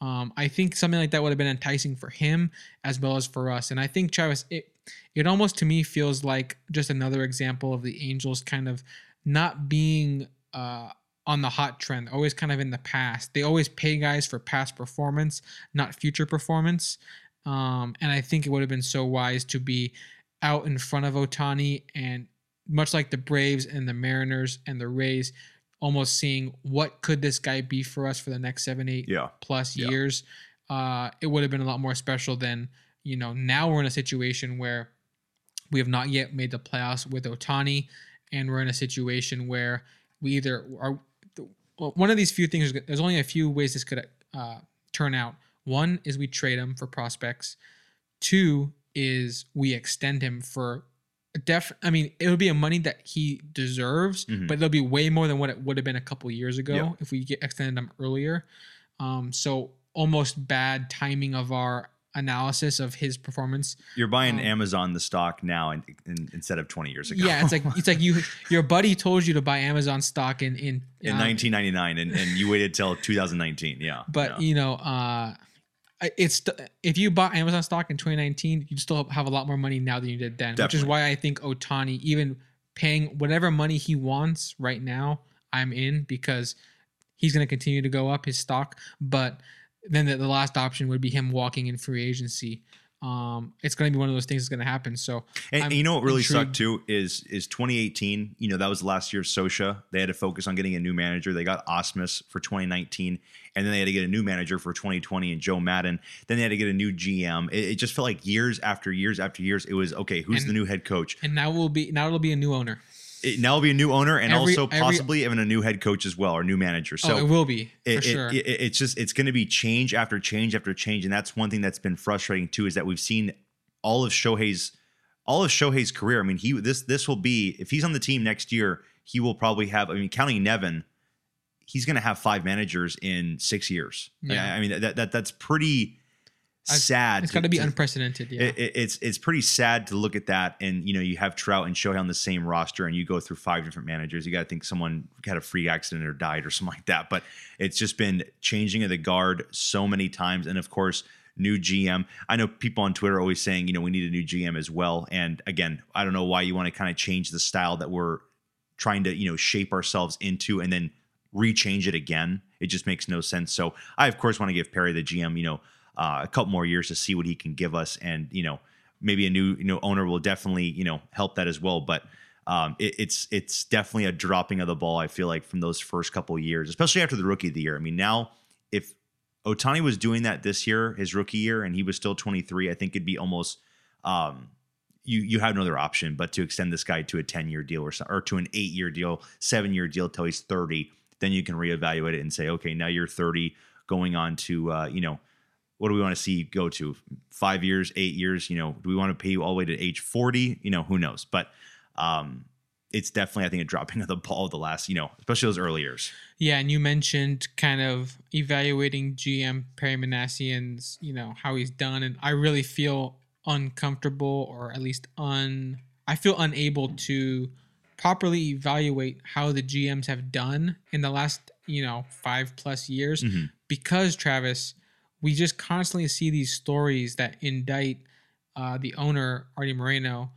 Um, I think something like that would have been enticing for him as well as for us. And I think Travis, it it almost to me feels like just another example of the Angels kind of not being uh, on the hot trend, always kind of in the past. They always pay guys for past performance, not future performance. Um, and I think it would have been so wise to be out in front of Ohtani and much like the Braves and the Mariners and the Rays, almost seeing what could this guy be for us for the next seven, eight yeah, plus Yeah. years. Uh, it would have been a lot more special than you know. Now we're in a situation where we have not yet made the playoffs with Ohtani, and we're in a situation where we either are well, one of these few things. There's only a few ways this could uh, turn out. One is we trade him for prospects. Two is we extend him for def. I mean, it'll be a money that he deserves, Mhm. but it'll be way more than what it would have been a couple years ago if we get extended him earlier. Um, so almost bad timing of our analysis of his performance. you're buying Um, Amazon the stock now in, in, instead of 20 years ago. Yeah, it's like it's like you [laughs] your buddy told you to buy Amazon stock in in in uh, 1999, and, and you waited till 2019. Yeah, but yeah. you know uh it's if you bought Amazon stock in 2019, you'd still have a lot more money now than you did then, which is why I think Ohtani, even paying whatever money he wants right now, I'm in because he's going to continue to go up his stock. But then the, the last option would be him walking in free agency. Um, it's going to be one of those things that's going to happen. So, And, and you know what really intrigued. sucked too is is 2018. You know that was the last year of Scioscia. They had to focus on getting a new manager. They got Ausmus for 2019, and then they had to get a new manager for 2020 and Joe Maddon. Then they had to get a new GM. It, it just felt like years after years after years. It was okay. Who's And- the new head coach? and now will be now it'll be a new owner. It, now it'll be a new owner and Every- also every- possibly even a new head coach as well or new manager. Oh, so oh, it will be for it, it- sure. it- it's just it's going to be change after change after change, and that's one thing that's been frustrating too is that we've seen all of Shohei's all of Shohei's career. I mean, he this this will be if he's on the team next year, he will probably have. I mean, counting Nevin, he's going to have five managers in six years. Yeah. I, I mean that that that's pretty sad. it's got to be unprecedented. Yeah. it, it- it's it's pretty sad to look at that, and you know you have Trout and Shohei on the same roster, and you go through five different managers. You got to think someone had a freak accident or died or [laughs] something like that. But it's just been changing of the guard so many times, and of course, new GM. I know people on Twitter are always saying you know we need a new GM as well. And again, I don't know why you want to kind of change the style that we're trying to you know shape ourselves into, and then rechange it again. It just makes no sense. So I of course want to give Perry the GM you know uh, a couple more years to see what he can give us, and you know maybe a new you know owner will definitely you know help that as well. But um, it, it's it's definitely a dropping of the ball. I feel like from those first couple years, especially after the rookie of the year. I mean, now if Ohtani was doing that this year, his rookie year, and he was still 23, I think it'd be almost um, you you have no other option but to extend this guy to a 10 year deal or so, or to an eight year deal, seven year deal till he's 30. Then you can reevaluate it and say, okay, now you're 30, going on to uh, you know what do we want to see go to? Five years eight years you know do we want to pay you all the way to age 40 you know who knows? But um it's definitely i think a dropping [laughs] of the ball the last you know especially those early years. Yeah, and you mentioned kind of evaluating GM Perry Minasian's, you know, how he's done, and I really feel uncomfortable, or at least un, I feel unable to properly evaluate how the GMs have done in the last, you know, five plus years, Mhm. because Travis, we just constantly see these stories that indict uh, the owner Artie Moreno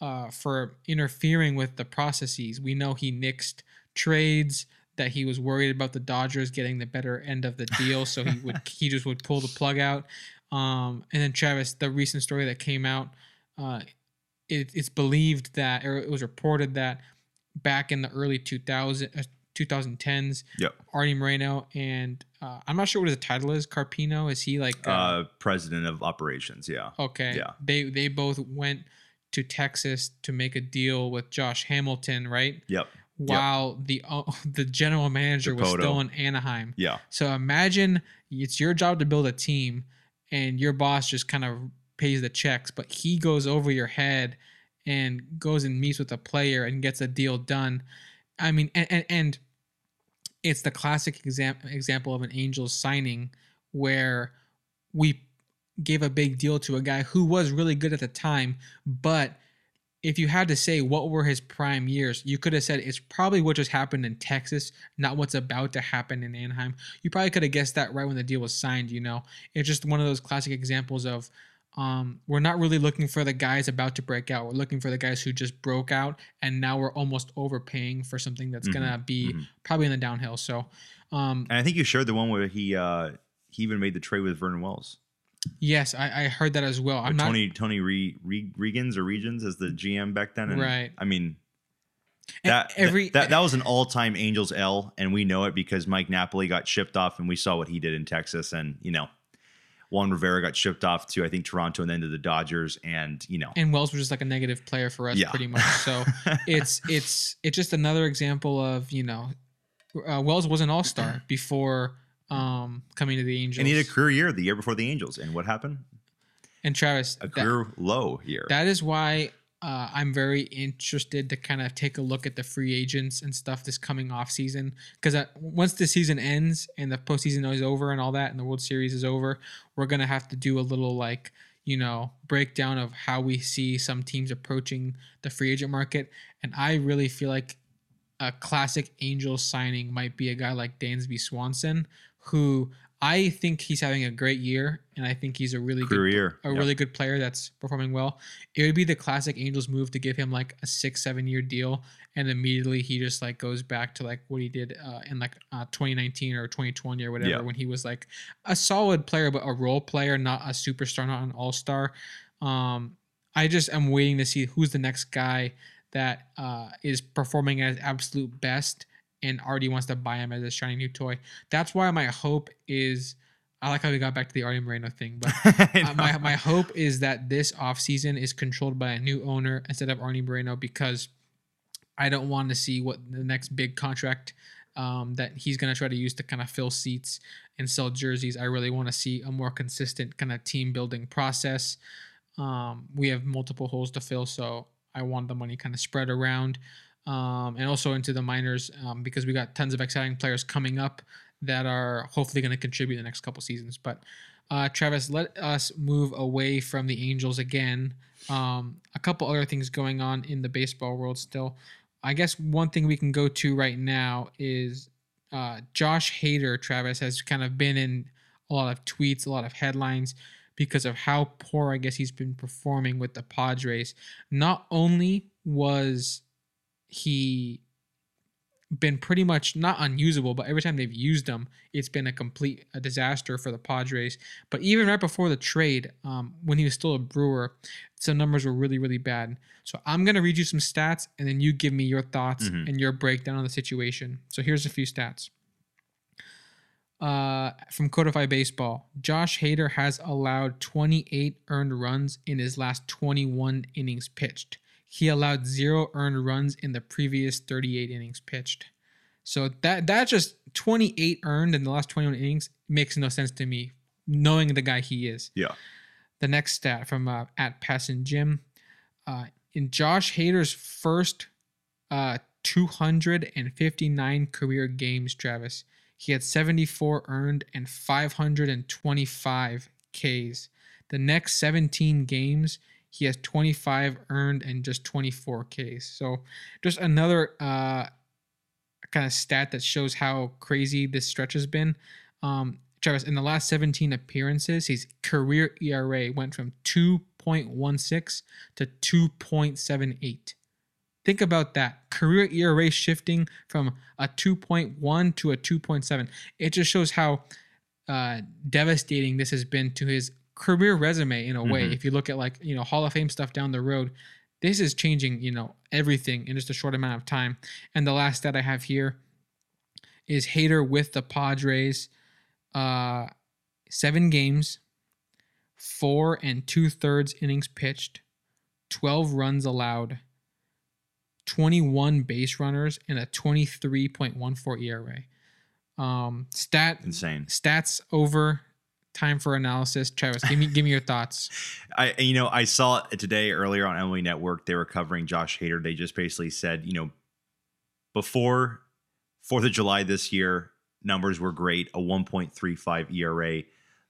uh, for interfering with the processes. We know he nixed trades that he was worried about the Dodgers getting the better end of the deal, so he would [laughs] he just would pull the plug out. Um, and then Travis, the recent story that came out, uh, it, it's believed that or it was reported that back in the early 2000 uh, 2010s, Yep. Artie Moreno and uh, I'm not sure what his title is. Carpino is he like uh president of operations yeah Okay. Yeah. They they both went to Texas to make a deal with Josh Hamilton, right? yep While the uh, [laughs] the general manager was still in Anaheim. yeah So imagine it's your job to build a team, and your boss just kind of pays the checks, but he goes over your head and goes and meets with a player and gets a deal done. I mean, and and, and it's the classic exam- example of an Angels signing where we gave a big deal to a guy who was really good at the time, but if you had to say what were his prime years, you could have said it's probably what just happened in Texas, not what's about to happen in Anaheim. You probably could have guessed that right when the deal was signed, you know. It's just one of those classic examples of um, we're not really looking for the guys about to break out. We're looking for the guys who just broke out, and now we're almost overpaying for something that's gonna be mhm. probably in the downhill. So, um, and i think you shared the one where he uh he even made the trade with vernon wells yes, I, I heard that as well. I'm not tony tony Re, Re, Reagins or regions as the gm back then and Right. i mean e- that every that, that was an all-time angels l and we know it because mike napoli got shipped off and we saw what he did in texas and you know juan rivera got shipped off to i think toronto and then to the dodgers and you know and Wells was just like a negative player for us, Yeah. pretty much. So [laughs] it's it's it's just another example of you know, uh, Wells was an all star [clears throat] before um coming to the Angels. and he had a career year the year before the angels and what happened and Travis, a that- career low year that is why uh, I'm very interested to kind of take a look at the free agents and stuff this coming off season because once the season ends and the postseason is over and all that and the World Series is over, we're gonna have to do a little like you know breakdown of how we see some teams approaching the free agent market, and I really feel like a classic Angels signing might be a guy like Dansby Swanson, who I think he's having a great year, and I think he's a really good Career. a Yep. really good player that's performing well. It would be the classic Angels move to give him like a six, seven year deal, and immediately he just like goes back to like what he did uh, in like uh, 2019 or 2020 or whatever Yeah. when he was like a solid player, but a role player, not a superstar, not an all star. Um, I just am waiting to see who's the next guy that uh, is performing at his absolute best and already wants to buy him as a shiny new toy. That's why my hope is. I like how we got back to the Artie Moreno thing, but [laughs] uh, my, my hope is that this offseason is controlled by a new owner instead of Arnie Moreno because I don't want to see what the next big contract um, that he's going to try to use to kind of fill seats and sell jerseys. I really want to see a more consistent kind of team building process. Um, we have multiple holes to fill, so I want the money kind of spread around um, and also into the minors um, because we got tons of exciting players coming up that are hopefully going to contribute the next couple seasons. But uh, Travis, let us move away from the Angels again. Um, a couple other things going on in the baseball world still. I guess one thing we can go to right now is uh, Josh Hader, Travis, has kind of been in a lot of tweets, a lot of headlines because of how poor I guess he's been performing with the Padres. Not only was he been pretty much not unusable, but every time they've used him, it's been a complete a disaster for the Padres. But even right before the trade, um, when he was still a Brewer, some numbers were really, really bad. So I'm gonna read you some stats, and then you give me your thoughts Mhm. and your breakdown on the situation. So here's a few stats. Uh, from Codify Baseball, Josh Hader has allowed 28 earned runs in his last 21 innings pitched. He allowed zero earned runs in the previous 38 innings pitched. So that that just 28 earned in the last 21 innings makes no sense to me, knowing the guy he is. Yeah. The next stat from uh, at Passan Jim, uh, in Josh Hader's first uh, 259 career games, Travis, he had 74 earned and 525 Ks. The next 17 games, he has 25 earned and just 24 Ks. So just another uh, kind of stat that shows how crazy this stretch has been. Um, Travis, in the last 17 appearances, his career ERA went from 2.16 to 2.78. Think about that. Career ERA shifting from a 2.1 to a 2.7. It just shows how uh, devastating this has been to his career resume in a way. Mhm. If you look at like, you know, Hall of Fame stuff down the road, this is changing, you know, everything in just a short amount of time. And the last stat I have here is Hader with the Padres. Uh, seven games, four and two thirds innings pitched, 12 runs allowed, 21 base runners, and a 23.14 ERA. Um, stat Insane. stats over. Time for analysis. Travis, give me give me your thoughts. [laughs] I you know I saw it today earlier on MLB Network. They were covering Josh Hader. They just basically said you know before Fourth of July this year numbers were great. A 1.35 ERA.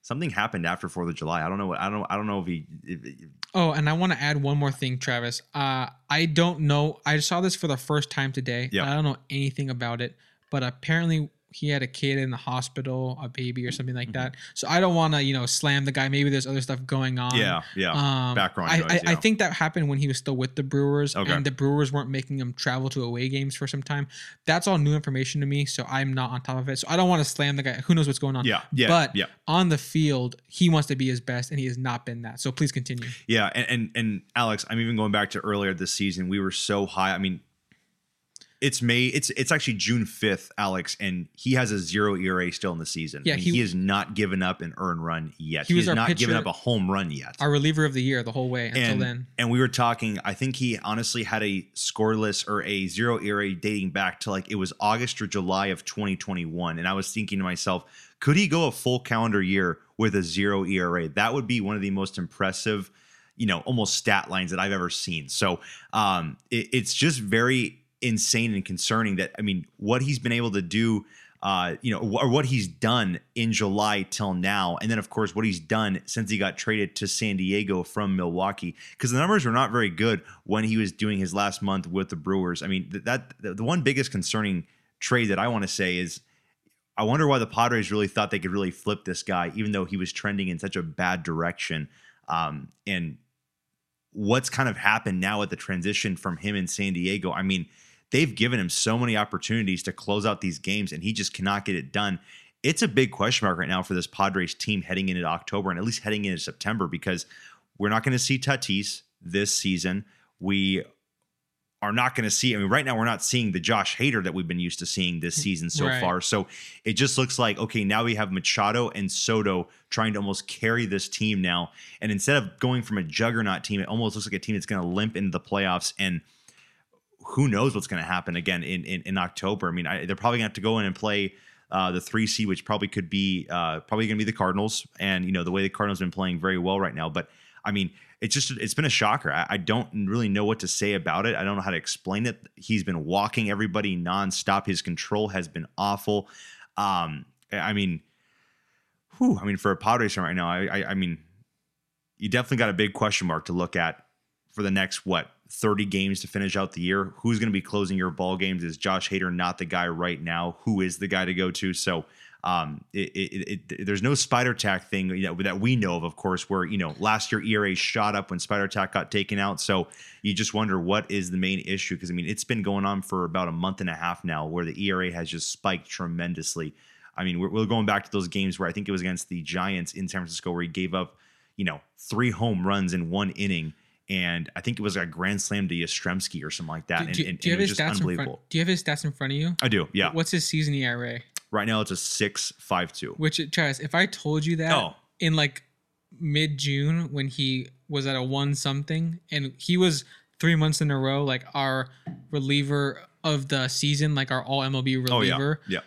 Something happened after Fourth of July. I don't know. what I don't. I don't know if he. If, if- Oh, and I want to add one more thing, Travis. Uh, I don't know. I saw this for the first time today. Yeah. I don't know anything about it, but apparently he had a kid in the hospital, a baby or something like Mhm. that. So I don't want to, you know, slam the guy. Maybe there's other stuff going on. yeah. Yeah. Um, Background I, noise, I, I think that happened when he was still with the Brewers, Okay. and the Brewers weren't making him travel to away games for some time. That's all new information to me, so I'm not on top of it. So I don't want to slam the guy. Who knows what's going on? yeah. Yeah. but yeah. on the field, he wants to be his best, and he has not been that. So please continue. Yeah, and, and and Alex, I'm even going back to earlier this season. We were so high. I mean, it's May. It's it's actually June 5th, Alex, and he has a zero ERA still in the season. Yeah, I mean, he- he, has not given up an earned run yet. He He, has not given up a home run yet. Our reliever of the year the whole way until and, then. and we were talking. I think he honestly had a scoreless or a zero ERA dating back to like it was August or July of 2021. And I was thinking to myself, could he go a full calendar year with a zero ERA? That would be one of the most impressive, you know, almost stat lines that I've ever seen. So um, it, it's just very insane and concerning that I mean, what he's been able to do. Uh, you know, or what he's done in July till now, and then of course what he's done since he got traded to San Diego from Milwaukee, because the numbers were not very good when he was doing his last month with the Brewers. I mean, th- that the, the one biggest concerning trade that I want to say is I wonder why the Padres really thought they could really flip this guy, even though he was trending in such a bad direction. Um, and what's kind of happened now at the transition from him in San Diego? I mean, they've given him so many opportunities to close out these games, and he just cannot get it done. It's a big question mark right now for this Padres team heading into October and at least heading into September because we're not going to see Tatis this season. We are not going to see. I mean, right now we're not seeing the Josh Hader that we've been used to seeing this season so Right. far. So it just looks like okay, now we have Machado and Soto trying to almost carry this team now. And instead of going from a juggernaut team, it almost looks like a team that's going to limp into the playoffs. And who knows what's going to happen again in, in in October? I mean, I, they're probably going to have to go in and play. Uh, the three C, which probably could be uh, probably going to be the Cardinals, and you know the way the Cardinals have been playing very well right now. But I mean, it's just it's been a shocker. I, I don't really know what to say about it. I don't know how to explain it. He's been walking everybody nonstop. His control has been awful. Um, I mean, whew, I mean, for a Padres right now, I, I, I mean, you definitely got a big question mark to look at for the next what 30 games to finish out the year. Who's going to be closing your ball games? Is Josh Hader not the guy right now? Who is the guy to go to? So um, it, it, it, there's no spider tack thing you know, that we know of, of course, where, you know, last year ERA shot up when spider tack got taken out. So you just wonder what is the main issue? Because, I mean, it's been going on for about a month and a half now where the ERA has just spiked tremendously. I mean, we're, we're going back to those games where I think it was against the Giants in San Francisco where he gave up, you know, three home runs in one inning. And I think it was a grand slam to Yastrzemski or something like that. Do, and, do- and- do you have it was his just stats in unbelievable. front? Do you have his stats in front of you? I do, yeah. What's his season ERA? Right now it's a six five two. Which, Travis, if I told you that Oh. in like mid June when he was at a one something and he was three months in a row like our reliever of the season, like our all MLB Oh yeah, reliever, yeah.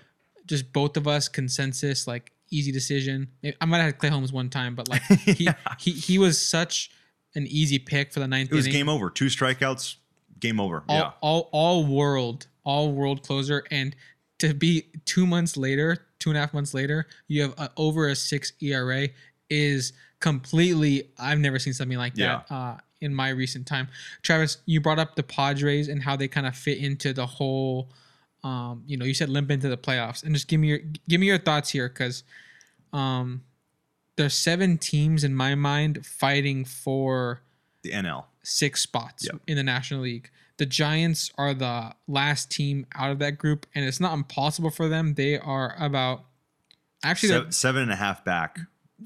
just both of us consensus, like easy decision. I might have had Clay Holmes one time, but like [laughs] he Yeah. he he was such an easy pick for the ninth It was inning. game over. Two strikeouts, game over. all, yeah. all all world all world closer and to be two months later two and a half months later you have a, over a six era is completely i've never seen something like that uh, in my recent time travis you brought up the padres and how they kind of fit into the whole um, you know you said limp into the playoffs and just give me your give me your thoughts here because um, there's seven teams in my mind fighting for The NL. six spots Yep. in the National League. The Giants are the last team out of that group, and it's not impossible for them. They are about actually, Se- they're- seven and a half back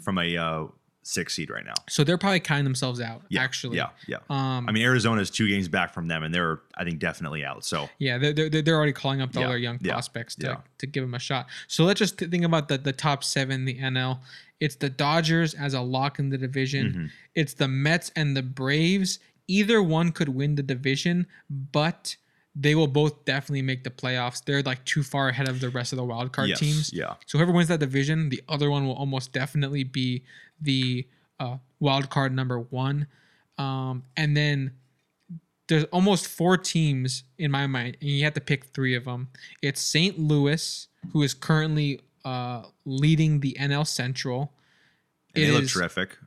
from a uh, six seed right now. so they're probably counting themselves out. Yeah, actually, yeah, yeah. Um, I mean, Arizona's two games back from them, and they're I think definitely out. So yeah, they're, they're, they're already calling up all Yeah, their young yeah, prospects to, to give them a shot. So let's just think about the, the top seven, the NL. It's the Dodgers as a lock in the division. Mhm. It's the Mets and the Braves. Either one could win the division, but they will both definitely make the playoffs. They're like too far ahead of the rest of the wild card yes, teams. yeah, So whoever wins that division, the other one will almost definitely be the uh, wild card number one. Um, and then there's almost four teams in my mind, and you have to pick three of them. It's St. Louis, who is currently uh, leading the NL Central. and It they look is- terrific.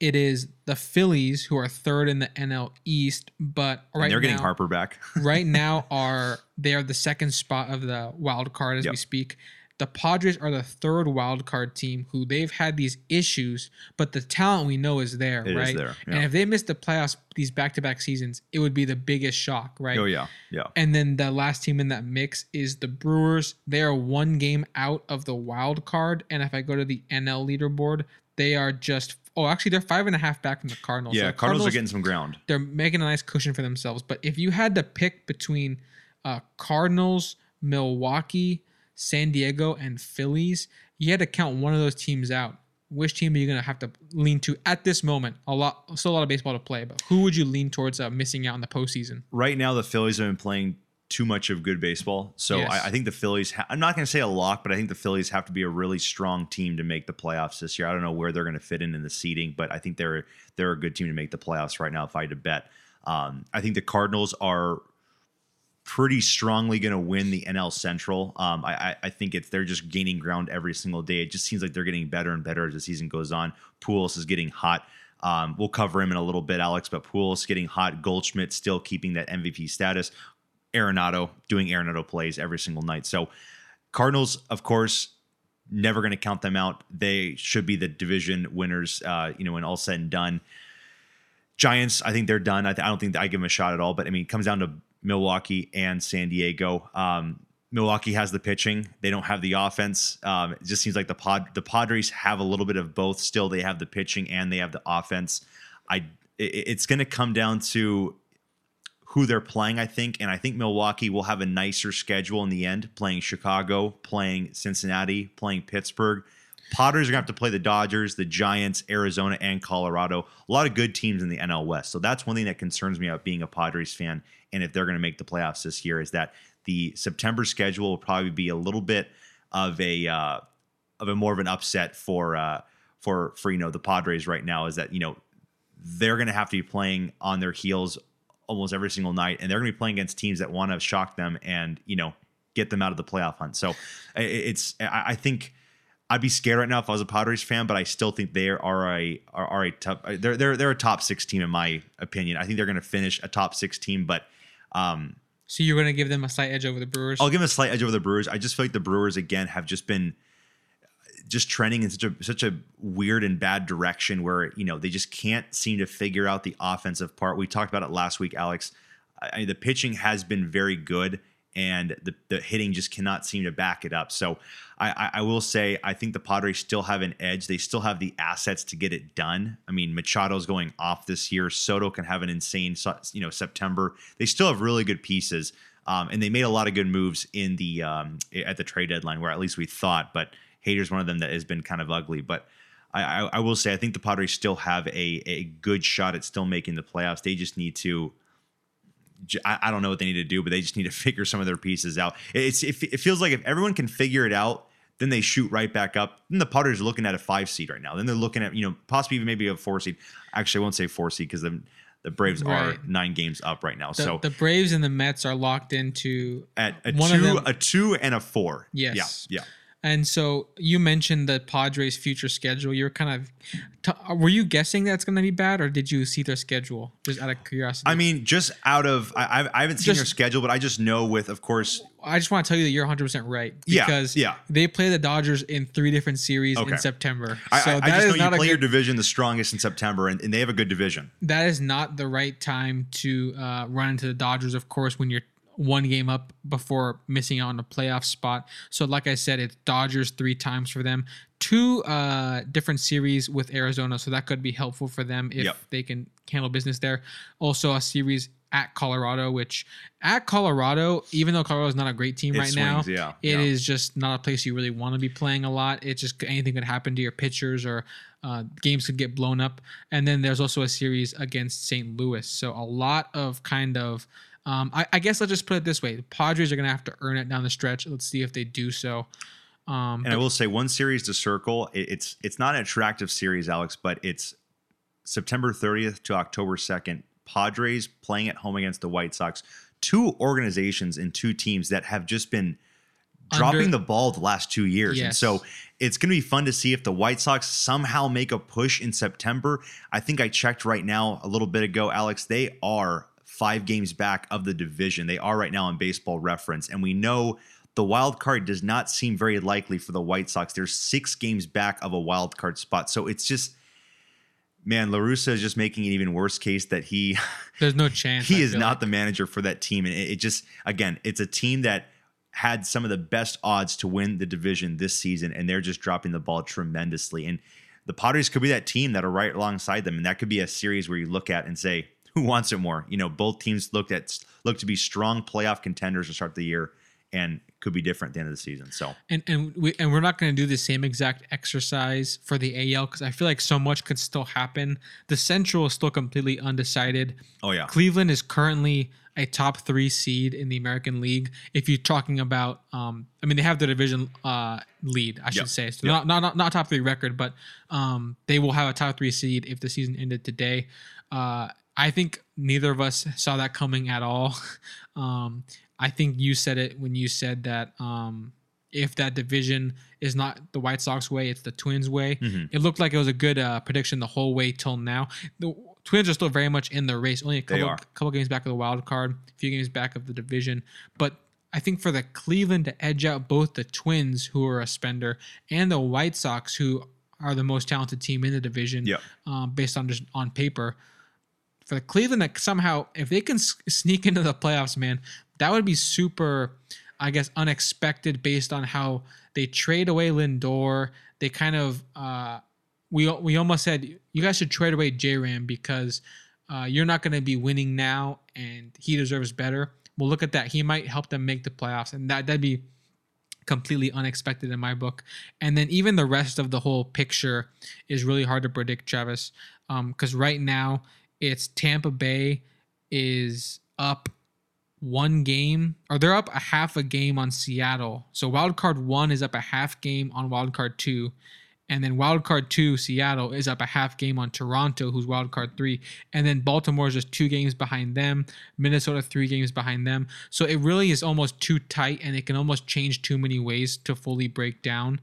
It is the Phillies, who are third in the NL East, but And right they're getting Harper back. right [laughs] now are they are the second spot of the wild card as we speak. The Padres are the third wild card team who they've had these issues, but the talent we know is there, It is right? there, And if they miss the playoffs these back to back seasons, it would be the biggest shock, right? Oh yeah, yeah. And then the last team in that mix is the Brewers. They are one game out of the wild card. And if I go to the NL leaderboard, they are just oh, actually they're five and a half back from the Cardinals. Yeah, So the Cardinals, are getting some ground. they're making a nice cushion for themselves. But if you had to pick between uh, Cardinals, Milwaukee, San Diego, and Phillies, you had to count one of those teams out. Which team are you gonna have to lean to at this moment? A lot, still a lot of baseball to play, but who would you lean towards uh, missing out in the postseason? Right now, the Phillies have been playing too much of good baseball. So Yes. I, I think the Phillies. Ha- I'm not going to say a lock, but I think the Phillies have to be a really strong team to make the playoffs this year. I don't know where they're going to fit in in the seeding, but I think they're they're a good team to make the playoffs right now. If I had to bet, um, I think the Cardinals are pretty strongly going to win the NL Central. Um, I, I, think it's they're just gaining ground every single day. It just seems like they're getting better and better as the season goes on. Pujols is getting hot. Um, we'll cover him in a little bit, Alex, but Pujols getting hot. Goldschmidt still keeping that MVP status. Arenado doing Arenado plays every single night. So Cardinals, of course, never going to count them out. They should be the division winners, uh, you know, when all said and done. Giants, I think they're done. I, th- I don't think I give them a shot at all. But I mean, it comes down to Milwaukee and San Diego. Um, Milwaukee has the pitching; they don't have the offense. Um, it just seems like the pod the Padres have a little bit of both. Still, they have the pitching and they have the offense. I it, it's going to come down to who they're playing, I think, and I think Milwaukee will have a nicer schedule in the end, playing Chicago, playing Cincinnati, playing Pittsburgh. Padres are going to have to play the Dodgers, the Giants, Arizona, and Colorado. A lot of good teams in the NL West. So that's one thing that concerns me about being a Padres fan. And if they're going to make the playoffs this year, is that the September schedule will probably be a little bit of a uh, of a more of an upset for uh, for for you know the Padres right now. Is that you know they're going to have to be playing on their heels almost every single night, and they're going to be playing against teams that want to shock them and you know get them out of the playoff hunt. So it's I think I'd be scared right now if I was a Padres fan, but I still think they are a are, are a top they're they're they're a top six team in my opinion. I think they're going to finish a top six team, but um, so you're going to give them a slight edge over the Brewers. I'll give them a slight edge over the Brewers. I just feel like the Brewers again have just been just trending in such a such a weird and bad direction where you know they just can't seem to figure out the offensive part. We talked about it last week, Alex. I, the pitching has been very good and the, the hitting just cannot seem to back it up. So I, I, will say I think the Padres still have an edge. They still have the assets to get it done. I mean, Machado's going off this year. Soto can have an insane you know September. They still have really good pieces, um, and they made a lot of good moves in the um, at the trade deadline, where at least we thought. But Hader's one of them that has been kind of ugly, but. I, I, I will say I think the Padres still have a, a good shot at still making the playoffs. They just need to I, don't know what they need to do, but they just need to [laughs] figure some of their pieces out. It's it, it feels like if everyone can figure it out, then they shoot right back up. Then the are looking at a five seed right now. Then they're looking at you know possibly even maybe a four seed. Actually, I won't say four seed because the the Braves right. are nine games up right now. The, so the Braves and the Mets are locked into at a two, a two and a four. Yes. Yeah. Yeah. And so you mentioned the Padres' future schedule. You're kind of, t- were you guessing that's going to be bad, or did you see their schedule just out of curiosity? I mean, just out of, I, I haven't seen just, their schedule, but I just know with, of course. I just want to tell you that you're 100 percent right because yeah, yeah. they play the Dodgers in three different series okay. in September. So I, I, just know you play your division the strongest in September, and, and, they have a good division. That is not the right time to uh, run into the Dodgers, of course, when you're one game up before missing out on a playoff spot. So, like I said, it's Dodgers three times for them. Two uh, different series with Arizona, so that could be helpful for them if yep. they can handle business there. Also, a series at Colorado, which at Colorado, even though Colorado is not a great team it right swings, now, yeah, it yeah. is just not a place you really want to be playing a lot. It's just anything could happen to your pitchers or uh, games could get blown up. And then there's also a series against St. Louis. So a lot of kind of um, I, I, guess let's just put it this way: the Padres are going to have to earn it down the stretch. Let's see if they do so. Um, and but, I will say one series to circle. It, it's it's not an attractive series, Alex, but it's September 30th to October 2nd. Padres playing at home against the White Sox. Two organizations and two teams that have just been dropping the ball the last two years. Yes. And so it's going to be fun to see if the White Sox somehow make a push in September. I think I checked right now a little bit ago, Alex. They are five games back of the division. They are right now in baseball reference. And we know the wild card does not seem very likely for the White Sox. They're six games back of a wild card spot. So it's just man, La Russa is just making an even worse case that he [laughs] there's no chance. he I is not like. the manager for that team. And it, it just again, it's a team that had some of the best odds to win the division this season, and they're just dropping the ball tremendously. And the Padres could be that team that are right alongside them, and that could be a series where you look at and say, who wants it more? You know, both teams looked at look to be strong playoff contenders to start the year and could be different at the end of the season. So and and we and we're not going to do the same exact exercise for the AL because I feel like so much could still happen. The Central is still completely undecided. Oh yeah, Cleveland is currently a top three seed in the American League. If you're talking about, um, I mean, they have the division uh, lead, I should yep. say. So yep. not, not not top three record, but um, they will have a top three seed if the season ended today. Uh, I think neither of us saw that coming at all. [laughs] Um, I think you said it when you said that um, if that division is not the White Sox way, it's the Twins way. Mm-hmm. It looked like it was a good uh, prediction the whole way till now. The Twins are still very much in the race, only a couple, couple games back of the wild card, a few games back of the division. But I think for the Cleveland to edge out both the Twins, who are a spender, and the White Sox, who are the most talented team in the division, Yeah. um, based on just on paper. For the Cleveland, that somehow, if they can sneak into the playoffs, man, that would be super, I guess, unexpected based on how they trade away Lindor. They kind of, uh, we we almost said you guys should trade away J Ram because uh, you're not going to be winning now, and he deserves better. Well, look at that. He might help them make the playoffs, and that that'd be completely unexpected in my book. And then even the rest of the whole picture is really hard to predict, Travis, because right now it's Tampa Bay is up one game, or they're up a half a game on Seattle. So wild card one is up a half game on wild card two. And then wild card two, Seattle is up a half game on Toronto, who's wild card three. And then Baltimore is just two games behind them. Minnesota three games behind them. So it really is almost too tight, and it can almost change too many ways to fully break down.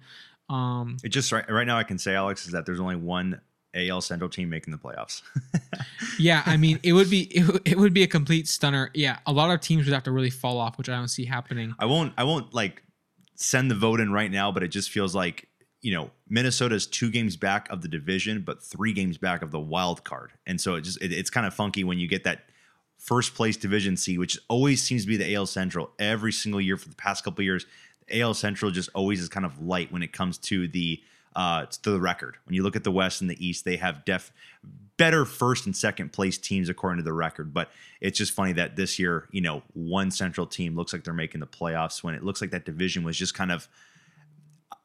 Um, It just right, right now I can say Alex is that there's only one AL Central team making the playoffs. [laughs] yeah, I mean, it would be it, would- it would be a complete stunner. Yeah, a lot of teams would have to really fall off, which I don't see happening. I won't I won't like send the vote in right now, but it just feels like you know Minnesota's two games back of the division, but three games back of the wild card, and so it just it, it's kind of funky when you get that first place division seed, which always seems to be the AL Central every single year for the past couple of years. The AL Central just always is kind of light when it comes to the uh to the record. When you look at the West and the East, they have def better first and second place teams according to the record. But it's just funny that this year, you know, one central team looks like they're making the playoffs when it looks like that division was just kind of.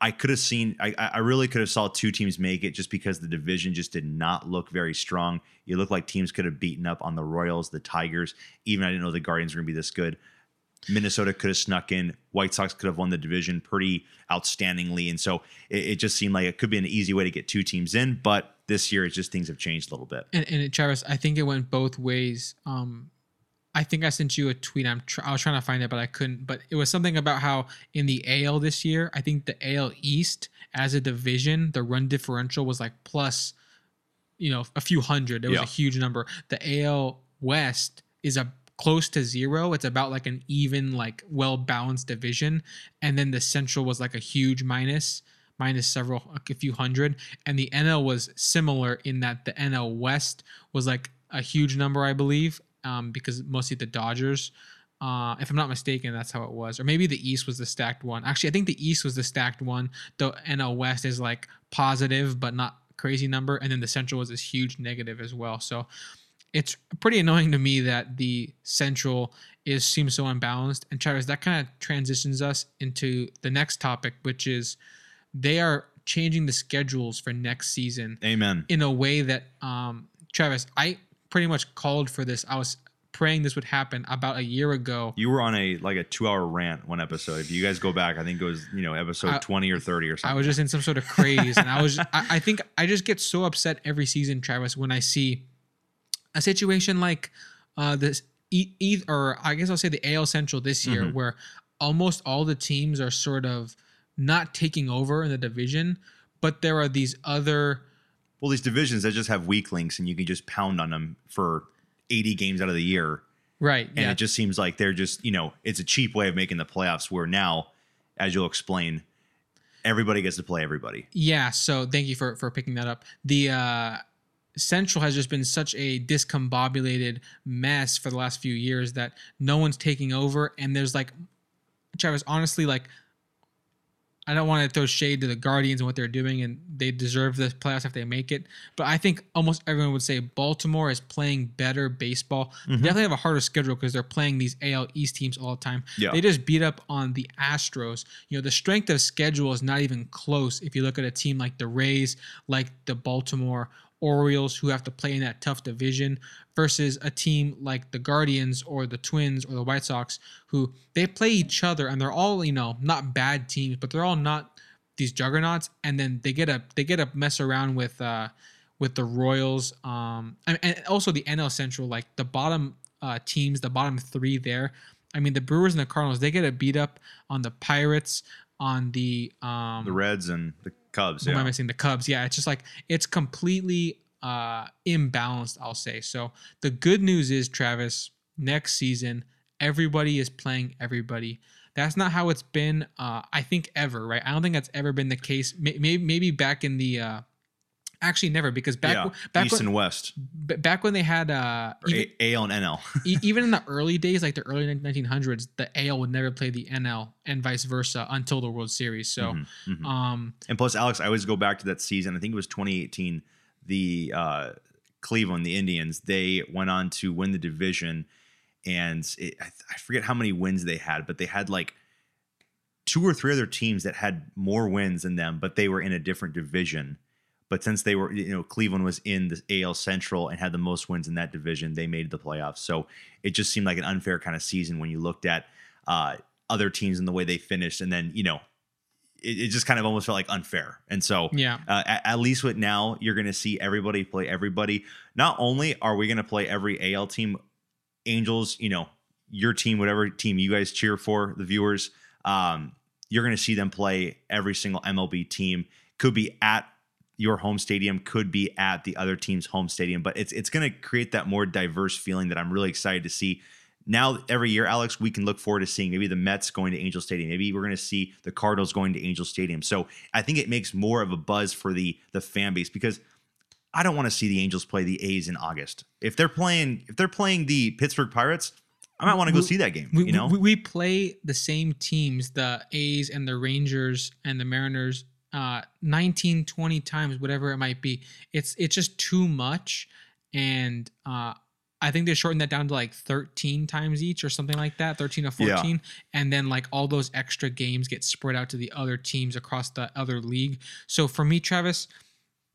I could have seen. I, I really could have saw two teams make it just because the division just did not look very strong. You looked like teams could have beaten up on the Royals, the Tigers. Even I didn't know the Guardians were going to be this good. Minnesota could have snuck in. White Sox could have won the division pretty outstandingly, and so it, it just seemed like it could be an easy way to get two teams in. But this year, it's just things have changed a little bit. And, and Travis, I think it went both ways. Um, I think I sent you a tweet. I'm tr- I was trying to find it, but I couldn't. But it was something about how in the AL this year, I think the AL East as a division, the run differential was like plus, you know, a few hundred. It was Yeah. a huge number. The AL West is a close to zero. It's about like an even, like well balanced division, and then the Central was like a huge minus, minus several, a few hundred, and the NL was similar in that the NL West was like a huge number, I believe, um, because mostly the Dodgers. Uh, if I'm not mistaken, that's how it was. Or maybe the East was the stacked one. Actually, I think the East was the stacked one. The NL West is like positive, but not crazy number. And then the Central was this huge negative as well. So it's pretty annoying to me that the Central is seems so unbalanced. And Travis, that kind of transitions us into the next topic, which is they are changing the schedules for next season Amen. in a way that um Travis, I pretty much called for this. I was praying this would happen about a year ago. You were on a like a two hour rant one episode. If you guys go back, I think it was you know episode I- twenty or thirty or something. I was just in some sort of craze, and I was. I, I think I just get so upset every season, Travis, when I see a situation like uh, this, e- e- or I guess I'll say the AL Central this year, Mhm. where almost all the teams are sort of not taking over in the division, but there are these other. well, these divisions that just have weak links, and you can just pound on them for eighty games out of the year, Right. and yeah. it just seems like they're just you know it's a cheap way of making the playoffs. Where now, as you'll explain, everybody gets to play everybody. Yeah, so thank you for for picking that up. The uh Central has just been such a discombobulated mess for the last few years that no one's taking over and there's like Travis honestly like I don't want to throw shade to the Guardians and what they're doing and they deserve the playoffs if they make it, but I think almost everyone would say Baltimore is playing better baseball. They Mhm. definitely have a harder schedule because they're playing these AL East teams all the time. Yeah. They just beat up on the Astros. You know, the strength of schedule is not even close if you look at a team like the Rays, like the Baltimore Orioles, who have to play in that tough division, versus a team like the Guardians or the Twins or the White Sox, who they play each other and they're all, you know, not bad teams, but they're all not these juggernauts. And then they get a they get a mess around with uh with the Royals, um, and, also the NL Central, like the bottom uh, teams, the bottom three there. I mean, the Brewers and the Cardinals, they get a beat up on the Pirates, on the um, The Reds and the Cubs. who am I Yeah. missing? The Cubs. Yeah, it's just like it's completely uh, imbalanced. I'll say. So the good news is, Travis, next season everybody is playing everybody. That's not how it's been. Uh, I think ever, right? I don't think that's ever been the case. Maybe maybe back in the uh, actually never because back yeah, back East when, and West, b- back when they had uh even, A- AL and NL. e- [laughs] even in the early days, like the early 1900s, the AL would never play the NL and vice versa until the World Series. So, Mhm, mhm. um, And plus, Alex, I always go back to that season. I think it was 2018. The uh, Cleveland, the Indians, they went on to win the division, and it, I, I forget how many wins they had, but they had like two or three other teams that had more wins than them, but they were in a different division. But since they were, you know, Cleveland was in the AL Central and had the most wins in that division, they made the playoffs. So it just seemed like an unfair kind of season when you looked at uh, other teams and the way they finished, and then you know it, it just kind of almost felt like unfair. And so, yeah, uh, at, at least with now, you're going to see everybody play everybody. Not only are we going to play every AL team, Angels, you know, your team, whatever team you guys cheer for, the viewers, um, you're going to see them play every single MLB team. Could be at your home stadium, could be at the other team's home stadium, but it's it's going to create that more diverse feeling that I'm really excited to see now every year, Alex, we can look forward to seeing maybe the Mets going to Angel Stadium. Maybe we're going to see the Cardinals going to Angel Stadium. So I think it makes more of a buzz for the the fan base because I don't want to see the Angels play the A's in August. If they're playing if they're playing the Pittsburgh Pirates, I might want to go We- see that game. we, you know, we, we play the same teams, the A's and the Rangers and the Mariners, uh, 19, 20 times, whatever it might be. It's it's just too much, and uh, I think they shortened that down to like 13 times each or something like that, 13 or Yeah. 14. And then like all those extra games get spread out to the other teams across the other league. So for me, Travis,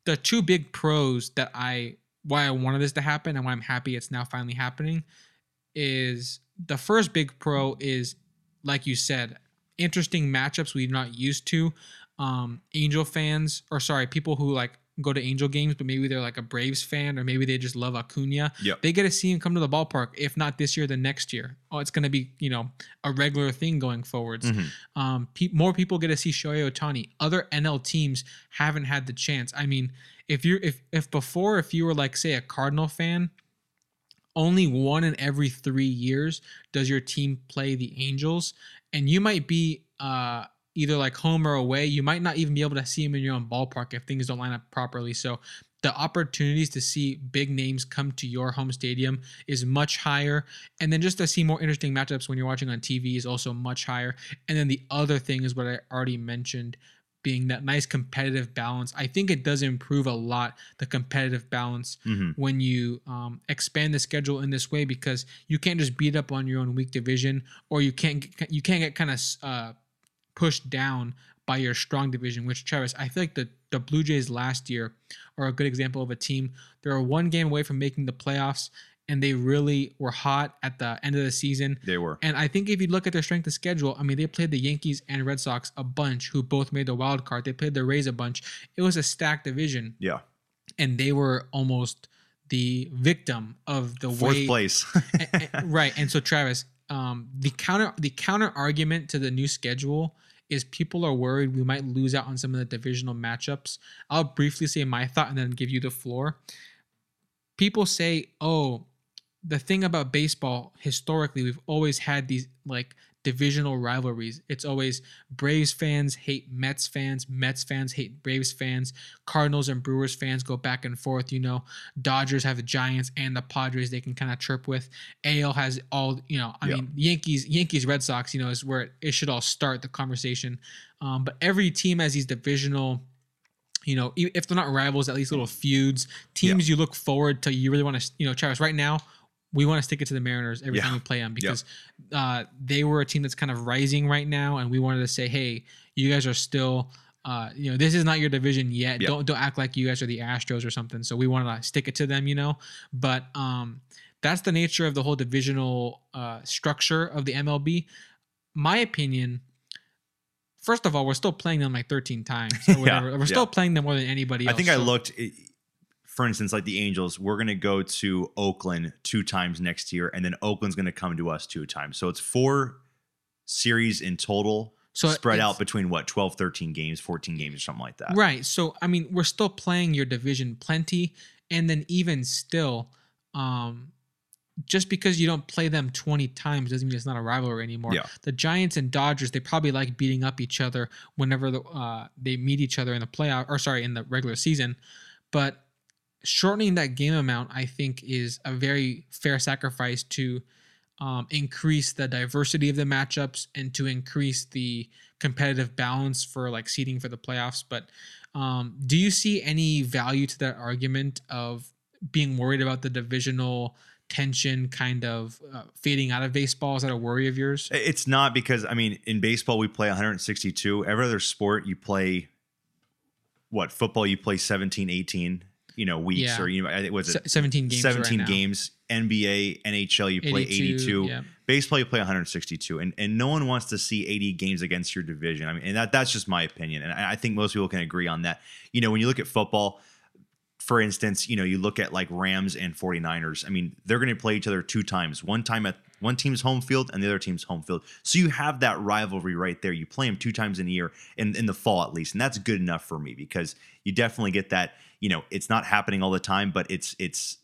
the two big pros that I why I wanted this to happen and why I'm happy it's now finally happening is the first big pro is like you said, interesting matchups we're not used to. Um, Angel fans, or sorry, people who like go to Angel games, but maybe they're like a Braves fan, or maybe they just love Acuna. Yep. They get to see him come to the ballpark. If not this year, then next year. Oh, it's going to be you know a regular thing going forwards. Mhm. Um, pe- more people get to see Shohei Ohtani. Other NL teams haven't had the chance. I mean, if you're if if before if you were like say a Cardinal fan, only one in every three years does your team play the Angels, and you might be uh either like home or away. You might not even be able to see them in your own ballpark if things don't line up properly. So the opportunities to see big names come to your home stadium is much higher and then just to see more interesting matchups when you're watching on TV is also much higher and then the other thing is what I already mentioned being that nice competitive balance I think it does improve a lot the competitive balance Mhm. when you um, expand the schedule in this way because you can't just beat up on your own weak division or you can't you can't get kind of uh, pushed down by your strong division which Travis I feel like the the Blue Jays last year are a good example of a team they were one game away from making the playoffs and they really were hot at the end of the season they were. and I think if you look at their strength of schedule, I mean, they played the Yankees and Red Sox a bunch, who both made the wild card. They played the Rays a bunch. It was a stacked division, Yeah, and they were almost the victim of the fourth way. place. [laughs] A- a- right. And so, Travis, um, the counter the counter argument to the new schedule is people are worried we might lose out on some of the divisional matchups. I'll briefly say my thought and then give you the floor. People say, "Oh, the thing about baseball historically, we've always had these like divisional rivalries. It's always Braves fans hate Mets fans, Mets fans hate Braves fans, Cardinals and Brewers fans go back and forth. You know, Dodgers have the Giants and the Padres they can kind of chirp with. AL has all you know. I Yeah. mean, Yankees, Yankees, Red Sox. You know, is where it, it should all start the conversation. Um, but every team has these divisional. You know, if they're not rivals, at least little feuds. Teams you look forward to. You really want to, you know, Travis. Right now, we want to stick it to the Mariners every Yeah. time we play them because uh, they were a team that's kind of rising right now, and we wanted to say, hey, you guys are still. Uh, you know, this is not your division yet. Yeah. Don't don't act like you guys are the Astros or something. So we want to stick it to them, you know. But um, that's the nature of the whole divisional uh, structure of the MLB. My opinion. First of all, we're still playing them like 13 times [laughs] Yeah, we're still yeah. playing them more than anybody I else. think I looked, for instance, like the Angels, we're going to go to Oakland two times next year, and then Oakland's going to come to us two times. So it's four series in total, So spread out between what, 12, 13 games, 14 games, or something like that. Right. So I mean, we're still playing your division plenty, and then even still, um, just because you don't play them 20 times doesn't mean it's not a rivalry anymore. Yeah. The Giants and Dodgers, they probably like beating up each other whenever the, uh, they meet each other in the playoff or sorry, in the regular season. But shortening that game amount, I think, is a very fair sacrifice to um, increase the diversity of the matchups and to increase the competitive balance for like seeding for the playoffs. But um, do you see any value to that argument of being worried about the divisional tension kind of uh, fading out of baseball? Is that a worry of yours? It's not because I mean, in baseball we play 162. Every other sport you play what football you play 17, 18, you know, weeks Yeah. or you know, I think was it Se- 17 games. right 17 now. games. NBA, NHL you play 82. Yeah. Baseball you play 162, and and no one wants to see 80 games against your division. I mean, and that that's just my opinion, and I I think most people can agree on that. You know, when you look at football, for instance, you know, you look at like Rams and 49ers. I mean, they're going to play each other two times. One time at one team's home field and the other team's home field. So you have that rivalry right there. You play them two times in a year, in, in the fall at least, and that's good enough for me because you definitely get that. You know, it's not happening all the time, but it's it's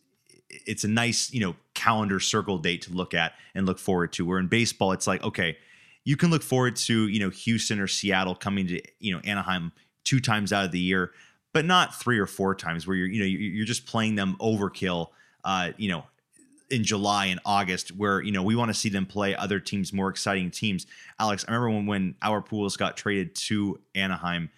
it's a nice you know calendar circle date to look at and look forward to. Where in baseball, it's like okay, you can look forward to you know Houston or Seattle coming to you know Anaheim two times out of the year, but not three or four times where you're you know you- you're just playing them overkill. Uh, you know, in July and August, where you know we want to see them play other teams, more exciting teams. Alex, I remember when when our pools got traded to Anaheim,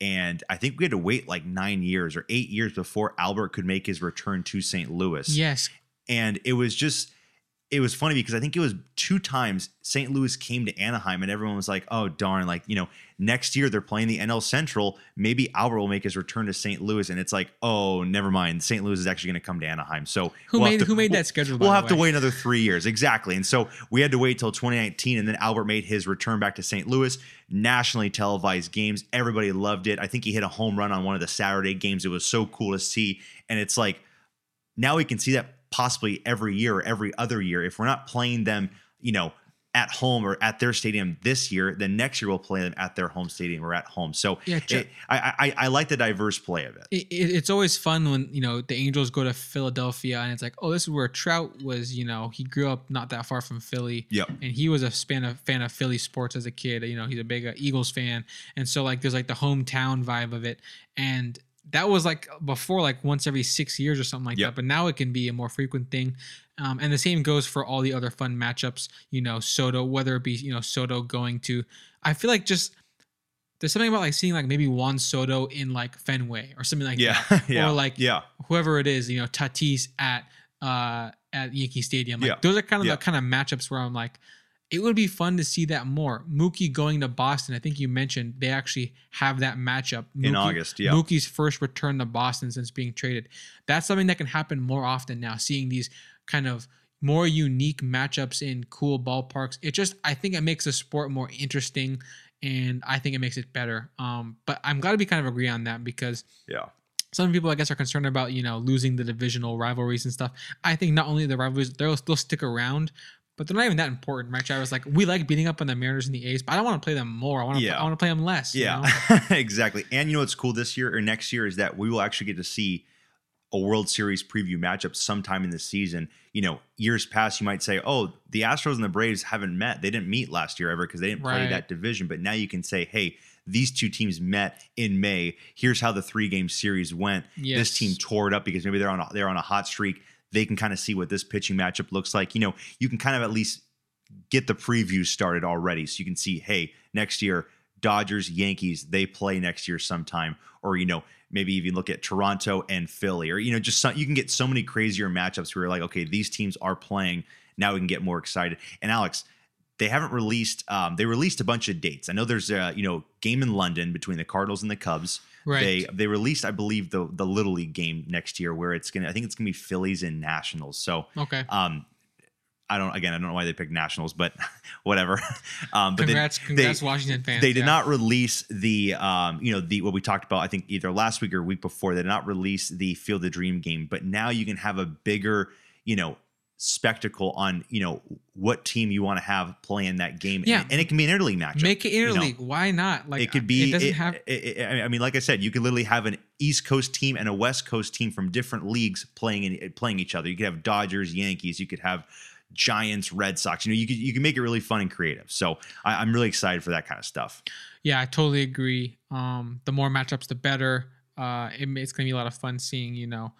and I think we had to wait like nine years or eight years before Albert could make his return to St. Louis Yes. and it was just it was funny because I think it was two times St. Louis came to Anaheim and everyone was like, "Oh darn!" Like you know, next year they're playing the NL Central. Maybe Albert will make his return to St. Louis, and it's like, "Oh, never mind. St. Louis is actually going to come to Anaheim." So Who we'll made to- who made we'll- that schedule? by We'll the have to wait another three years, exactly. And so we had to wait till 2019, and then Albert made his return back to St. Louis. Nationally televised games, everybody loved it. I think he hit a home run on one of the Saturday games. It was so cool to see, and it's like now we can see that possibly every year or every other year. If we're not playing them, you know, at home or at their stadium this year, then next year we'll play them at their home stadium or at home. So Yeah, it, I, I I like the diverse play of it. it, it- it's always fun when you know the Angels go to Philadelphia and it's like, oh, this is where Trout was. You know, he grew up not that far from Philly. Yep. and he was a fan of fan of Philly sports as a kid. You know, he's a big uh, Eagles fan, and so like there's like the hometown vibe of it, and that was like before like once every six years or something like Yep. that. But now it can be a more frequent thing. Um, and the same goes for all the other fun matchups. You know, Soto, whether it be you know Soto going to, I feel like just there's something about like seeing like maybe Juan Soto in like Fenway or something like Yeah, that, [laughs] yeah, or like yeah, whoever it is, you know, Tatis at uh at Yankee Stadium. Like Yeah. those are kind of Yeah. the kind of matchups where I'm like, it would be fun to see that more. Mookie going to Boston. I think you mentioned they actually have that matchup in August. Yeah, Mookie's first return to Boston since being traded. That's something that can happen more often now. Seeing these kind of more unique matchups in cool ballparks. It just I think it makes the sport more interesting and I think it makes it better. Um, but I'm glad we kind of agree on that because yeah, some people I guess are concerned about you know losing the divisional rivalries and stuff. I think not only the rivalries they'll they'll stick around, but they're not even that important, right? I was like we like beating up on the Mariners and the A's, but I don't want to play them more. I want to Yeah. I want to play them less. you yeah, know? [laughs] exactly. And you know what's cool this year or next year is that we will actually get to see a World Series preview matchup sometime in the season. You know, years past, you might say, "Oh, the Astros and the Braves haven't met. They didn't meet last year ever because they didn't play that division." But now you can say, "Hey." These two teams met in May. Here's how the three game series went. This team tore it up because maybe they're on a, they're on a hot streak. They can kind of see what this pitching matchup looks like. You know, you can kind of at least get the preview started already, so you can see, hey, next year Dodgers, Yankees, they play next year sometime, or you know, maybe even look at Toronto and Philly, or you know, just some, you can get so many crazier matchups where you're like, okay, these teams are playing. Now we can get more excited. And Alex, they haven't released. Um, they released a bunch of dates. I know there's a you know game in London between the Cardinals and the Cubs. Right. They they released, I believe, the the Little League game next year where it's gonna. I think it's gonna be Phillies and Nationals. So Okay. um, I don't again. I don't know why they picked Nationals, but [laughs] whatever. [laughs] Um, but they- congrats, they, congrats, Washington fans. they did yeah. not release the um, you know the what we talked about. I think either last week or week before. They did not release the Field of Dream game, but now you can have a bigger you know spectacle on you know what team you want to have playing that game. Yeah. and, and it can be an interleague matchup. Make it you know. interleague. Why not? Like it could be. It doesn't it- have. it- it- I mean, like I said, you could literally have an East Coast team and a West Coast team from different leagues playing in, playing each other. You could have Dodgers, Yankees. You could have Giants, Red Sox. You know, you could you can make it really fun and creative. So I, I'm really excited for that kind of stuff. Yeah, I totally agree. Um, the more matchups, the better. Uh, it, it's gonna be a lot of fun seeing, you know,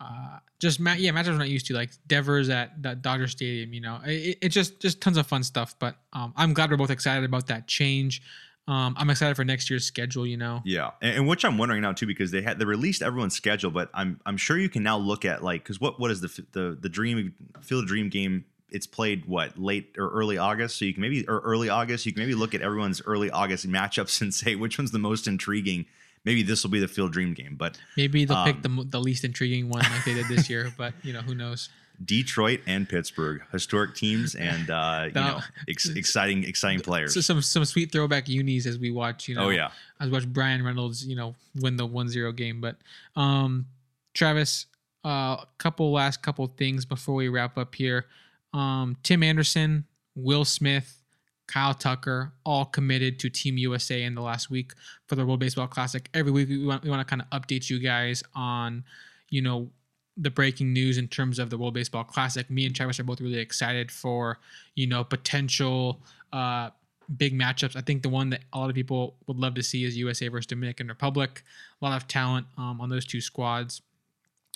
uh, just yeah, matchups we're not used to, like Devers at that Dodger Stadium. You know, it's it just just tons of fun stuff. But um, I'm glad we're both excited about that change. Um, I'm excited for next year's schedule. You know, Yeah, and, and which I'm wondering now too because they had they released everyone's schedule, but I'm I'm sure you can now look at like because what what is the the the dream field dream game? It's played what late or early August, so you can maybe or early August. You can maybe look at everyone's early August matchups [laughs] and say which one's the most intriguing. Maybe this will be the field dream game, but maybe they'll pick Um, the the least intriguing one like they did this year. But you know, who knows? [laughs] Detroit and Pittsburgh, historic teams, and uh, you know ex- [laughs] exciting exciting players. So some some sweet throwback unis as we watch. You know, oh yeah, I watched Bryan Reynolds, you know, win the 1-0 game. But um Travis, a uh, couple last couple things before we wrap up here. Um Tim Anderson, Will Smith, Kyle Tucker, all committed to Team USA in the last week for the World Baseball Classic. Every week we want we want to kind of update you guys on, you know, the breaking news in terms of the World Baseball Classic. Me and Travis are both really excited for, you know, potential uh big matchups. I think the one that a lot of people would love to see is USA versus Dominican Republic. A lot of talent um, on those two squads.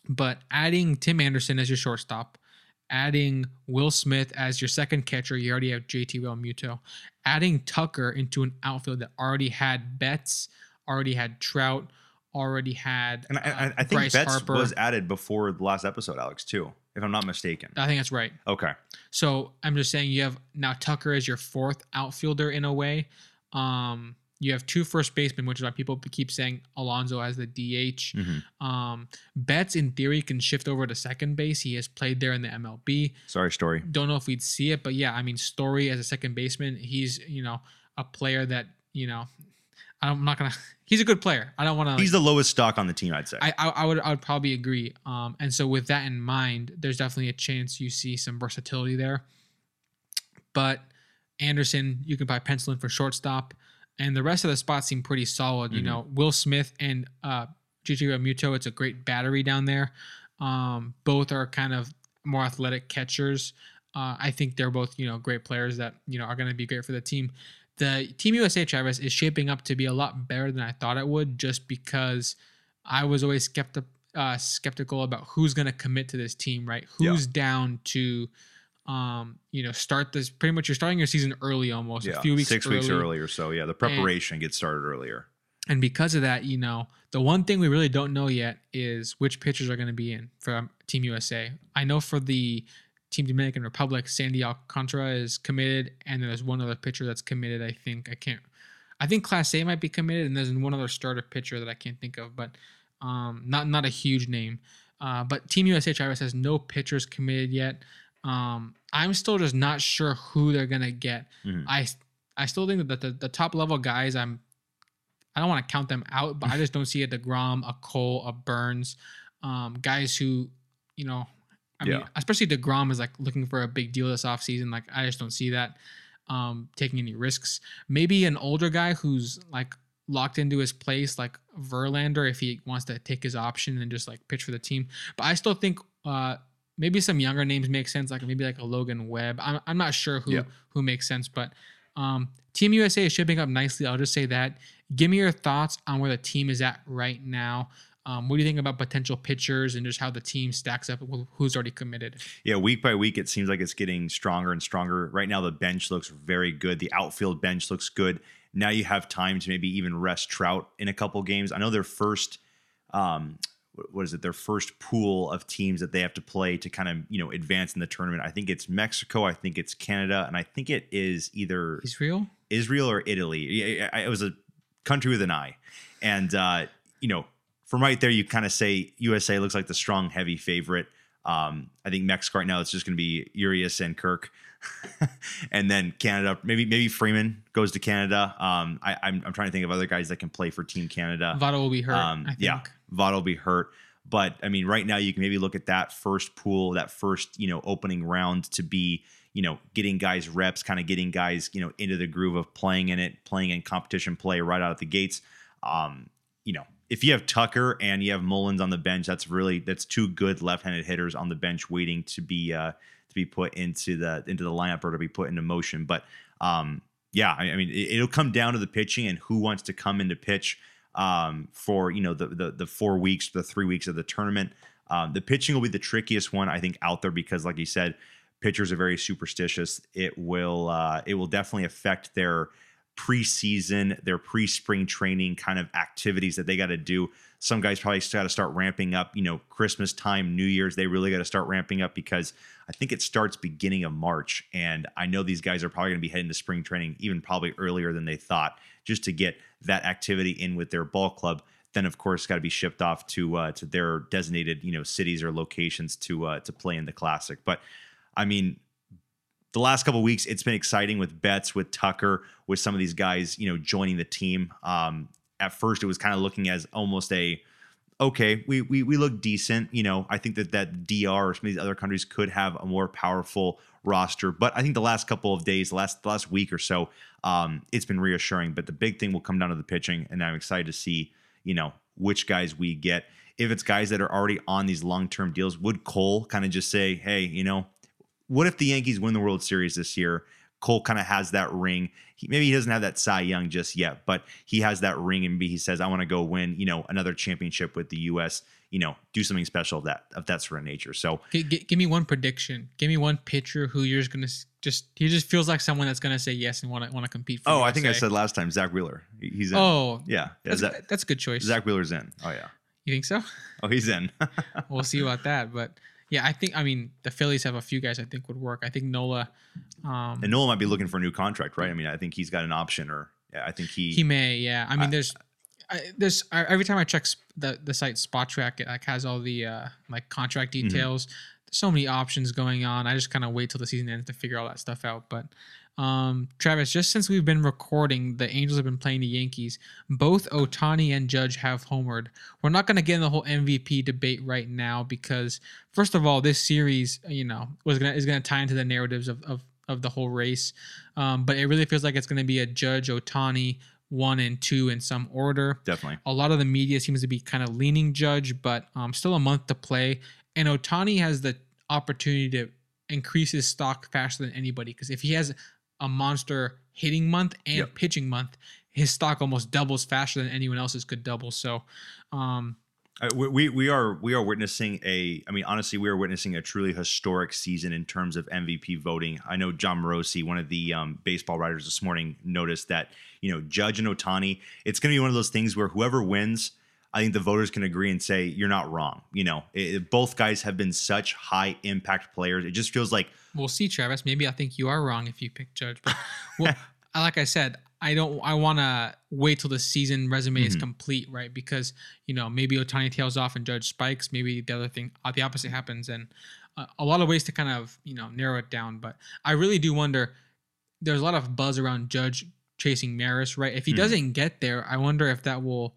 But adding Tim Anderson as your shortstop, adding Will Smith as your second catcher, you already have JT Realmuto. Adding Tucker into an outfield that already had Betts, already had Trout, already had and I, I, uh, I think Bryce Betts Harper. was added before the last episode, Alex, too, if I'm not mistaken. I think that's right. Okay, So I'm just saying you have now Tucker as your fourth outfielder in a way. Um, you have two first basemen, which is why people keep saying Alonso as the DH. Mhm. Um, Betts in theory can shift over to second base. He has played there in the MLB. sorry, story. Don't know if we'd see it, but yeah, I mean, Story as a second baseman, he's you know a player that you know. I'm not gonna. [laughs] He's a good player. I don't want to. He's the lowest stock on the team, I'd say. I, I, I would I would probably agree. Um, and so with that in mind, there's definitely a chance you see some versatility there. But Anderson, you can buy pencil in for shortstop, and the rest of the spots seem pretty solid. You Mhm. know, Will Smith and uh, Gigi Muto, it's a great battery down there. Um, both are kind of more athletic catchers. Uh, I think they're both you know great players that you know are going to be great for the team. The Team USA Travis is shaping up to be a lot better than I thought it would, just because I was always skepti- uh, skeptical about who's going to commit to this team, right? Yeah. Who's down to, um, you know, start this. Pretty much, you're starting your season early, almost yeah, a few weeks six early. weeks early or so. Yeah, the preparation gets started earlier. And because of that, you know, the one thing we really don't know yet is which pitchers are going to be in for um, Team USA. I know for the Team Dominican Republic, Sandy Alcantara is committed, and there's one other pitcher that's committed. I think I can't. I think Clase might be committed, and there's one other starter pitcher that I can't think of, but um, not not a huge name. Uh, but Team USA Travis has no pitchers committed yet. Um, I'm still just not sure who they're gonna get. Mhm. I I still think that the, the top level guys I'm I don't want to count them out, but I just don't see a Degrom, a Cole, a Burnes, um, guys who, you know, I mean, Yeah. especially Degrom is like looking for a big deal this offseason. Like I just don't see that um, taking any risks. Maybe an older guy who's like locked into his place, like Verlander, if he wants to take his option and just like pitch for the team. But I still think uh, maybe some younger names make sense, like maybe like a Logan Webb. I'm, I'm not sure who who makes sense, but um, Team USA is shaping up nicely. I'll just say that. Give me your thoughts on where the team is at right now. Um, what do you think about potential pitchers and just how the team stacks up with who's already committed? Yeah, week by week, it seems like it's getting stronger and stronger. Right now, the bench looks very good. The outfield bench looks good. Now you have time to maybe even rest Trout in a couple games. I know their first, um, what- what is it? Their first pool of teams that they have to play to kind of you know advance in the tournament. I think it's Mexico. I think it's Canada, and I think it is either Israel? Israel or Italy. It was a country with an eye and uh, you know, from right there, you kind of say USA looks like the strong, heavy favorite. Um, I think Mexico right now it's just going to be Urias and Kirk, [laughs] and then Canada. Maybe maybe Freeman goes to Canada. Um, I, I'm I'm trying to think of other guys that can play for Team Canada. Votto will be hurt. Um, I think. yeah, Votto will be hurt. But I mean, right now you can maybe look at that first pool, that first you know opening round to be you know getting guys reps, kind of getting guys you know into the groove of playing in it, playing in competition play right out of the gates. Um, you know, if you have Tucker and you have Mullins on the bench, that's really that's two good left-handed hitters on the bench waiting to be uh, to be put into the into the lineup or to be put into motion. But um, yeah, I, I mean, it, will come down to the pitching and who wants to come in to pitch um, for you know the, the the four weeks, the three weeks of the tournament. Um, the pitching will be the trickiest one, I think, out there because, like you said, pitchers are very superstitious. It will uh, it will definitely affect their preseason, their pre-spring training kind of activities that they got to do. Some guys probably got to start ramping up. You know, Christmas time, New Year's, they really got to start ramping up because I think it starts beginning of March, and I know these guys are probably going to be heading to spring training even probably earlier than they thought, just to get that activity in with their ball club. Then, of course, got to be shipped off to uh, to their designated you know cities or locations to uh, to play in the classic. But I mean, the last couple weeks, it's been exciting with Betts, with Tucker, with some of these guys, you know, joining the team. Um, at first, it was kind of looking as almost a okay, we, we we look decent. You know, I think that that DR or some of these other countries could have a more powerful roster. But I think the last couple of days, the last the last week or so, um, it's been reassuring. But the big thing will come down to the pitching, and I'm excited to see, you know, which guys we get. If it's guys that are already on these long term deals, would Cole kind of just say, hey, you know, what if the Yankees win the World Series this year? Cole kind of has that ring. He, maybe he doesn't have that Cy Young just yet, but he has that ring, and he says, "I want to go win, you know, another championship with the U.S. You know, do something special of that of that sort of nature." So, G- g- give me one prediction. Give me one pitcher who you're just gonna just he just feels like someone that's gonna say yes and want to want to compete. for oh. I think I said last time Zack Wheeler. He's in. Oh, yeah, that's, Zack, that's a good choice. Zack Wheeler's in. Oh yeah. You think so? Oh, he's in. [laughs] we'll see about that, but yeah, I think I mean the Phillies have a few guys I think would work. I think Nola. Um, and Nola might be looking for a new contract, right? I mean, I think he's got an option, or yeah, I think he he may. Yeah, I mean, I- there's. I, there's I- every time I check sp- the the site Spotrac, it like has all the uh, like contract Mm-hmm. details. There's so many options going on. I just kind of wait till the season ends to figure all that stuff out. But um, Travis, just since we've been recording, the Angels have been playing the Yankees. Both Ohtani and Judge have homered. We're not going to get in the whole MVP debate right now because, first of all, this series, you know, was gonna is going to tie into the narratives of of, of the whole race. Um, but it really feels like it's going to be a Judge Ohtani one and two in some order. definitely. A lot of the media seems to be kind of leaning Judge, but um, still a month to play. And Ohtani has the opportunity to increase his stock faster than anybody because if he has a monster hitting month and Yep. pitching month, his stock almost doubles faster than anyone else's could double. So, um, Uh, we, we we are we are witnessing a I mean honestly we are witnessing a truly historic season in terms of MVP voting. I know Jon Morosi, one of the um, baseball writers this morning, noticed that you know Judge and Ohtani. It's going to be one of those things where whoever wins, I think the voters can agree and say you're not wrong. You know, it, both guys have been such high impact players. It just feels like we'll see, Travis. Maybe I think you are wrong if you pick Judge, but [laughs] well, like I said, I don't. I want to wait till the season resume is Mhm. complete, right? Because you know maybe Ohtani tails off and Judge spikes. Maybe the other thing, uh, the opposite happens, and uh, a lot of ways to kind of you know narrow it down. But I really do wonder. There's a lot of buzz around Judge chasing Maris, right? If he Mhm. doesn't get there, I wonder if that will.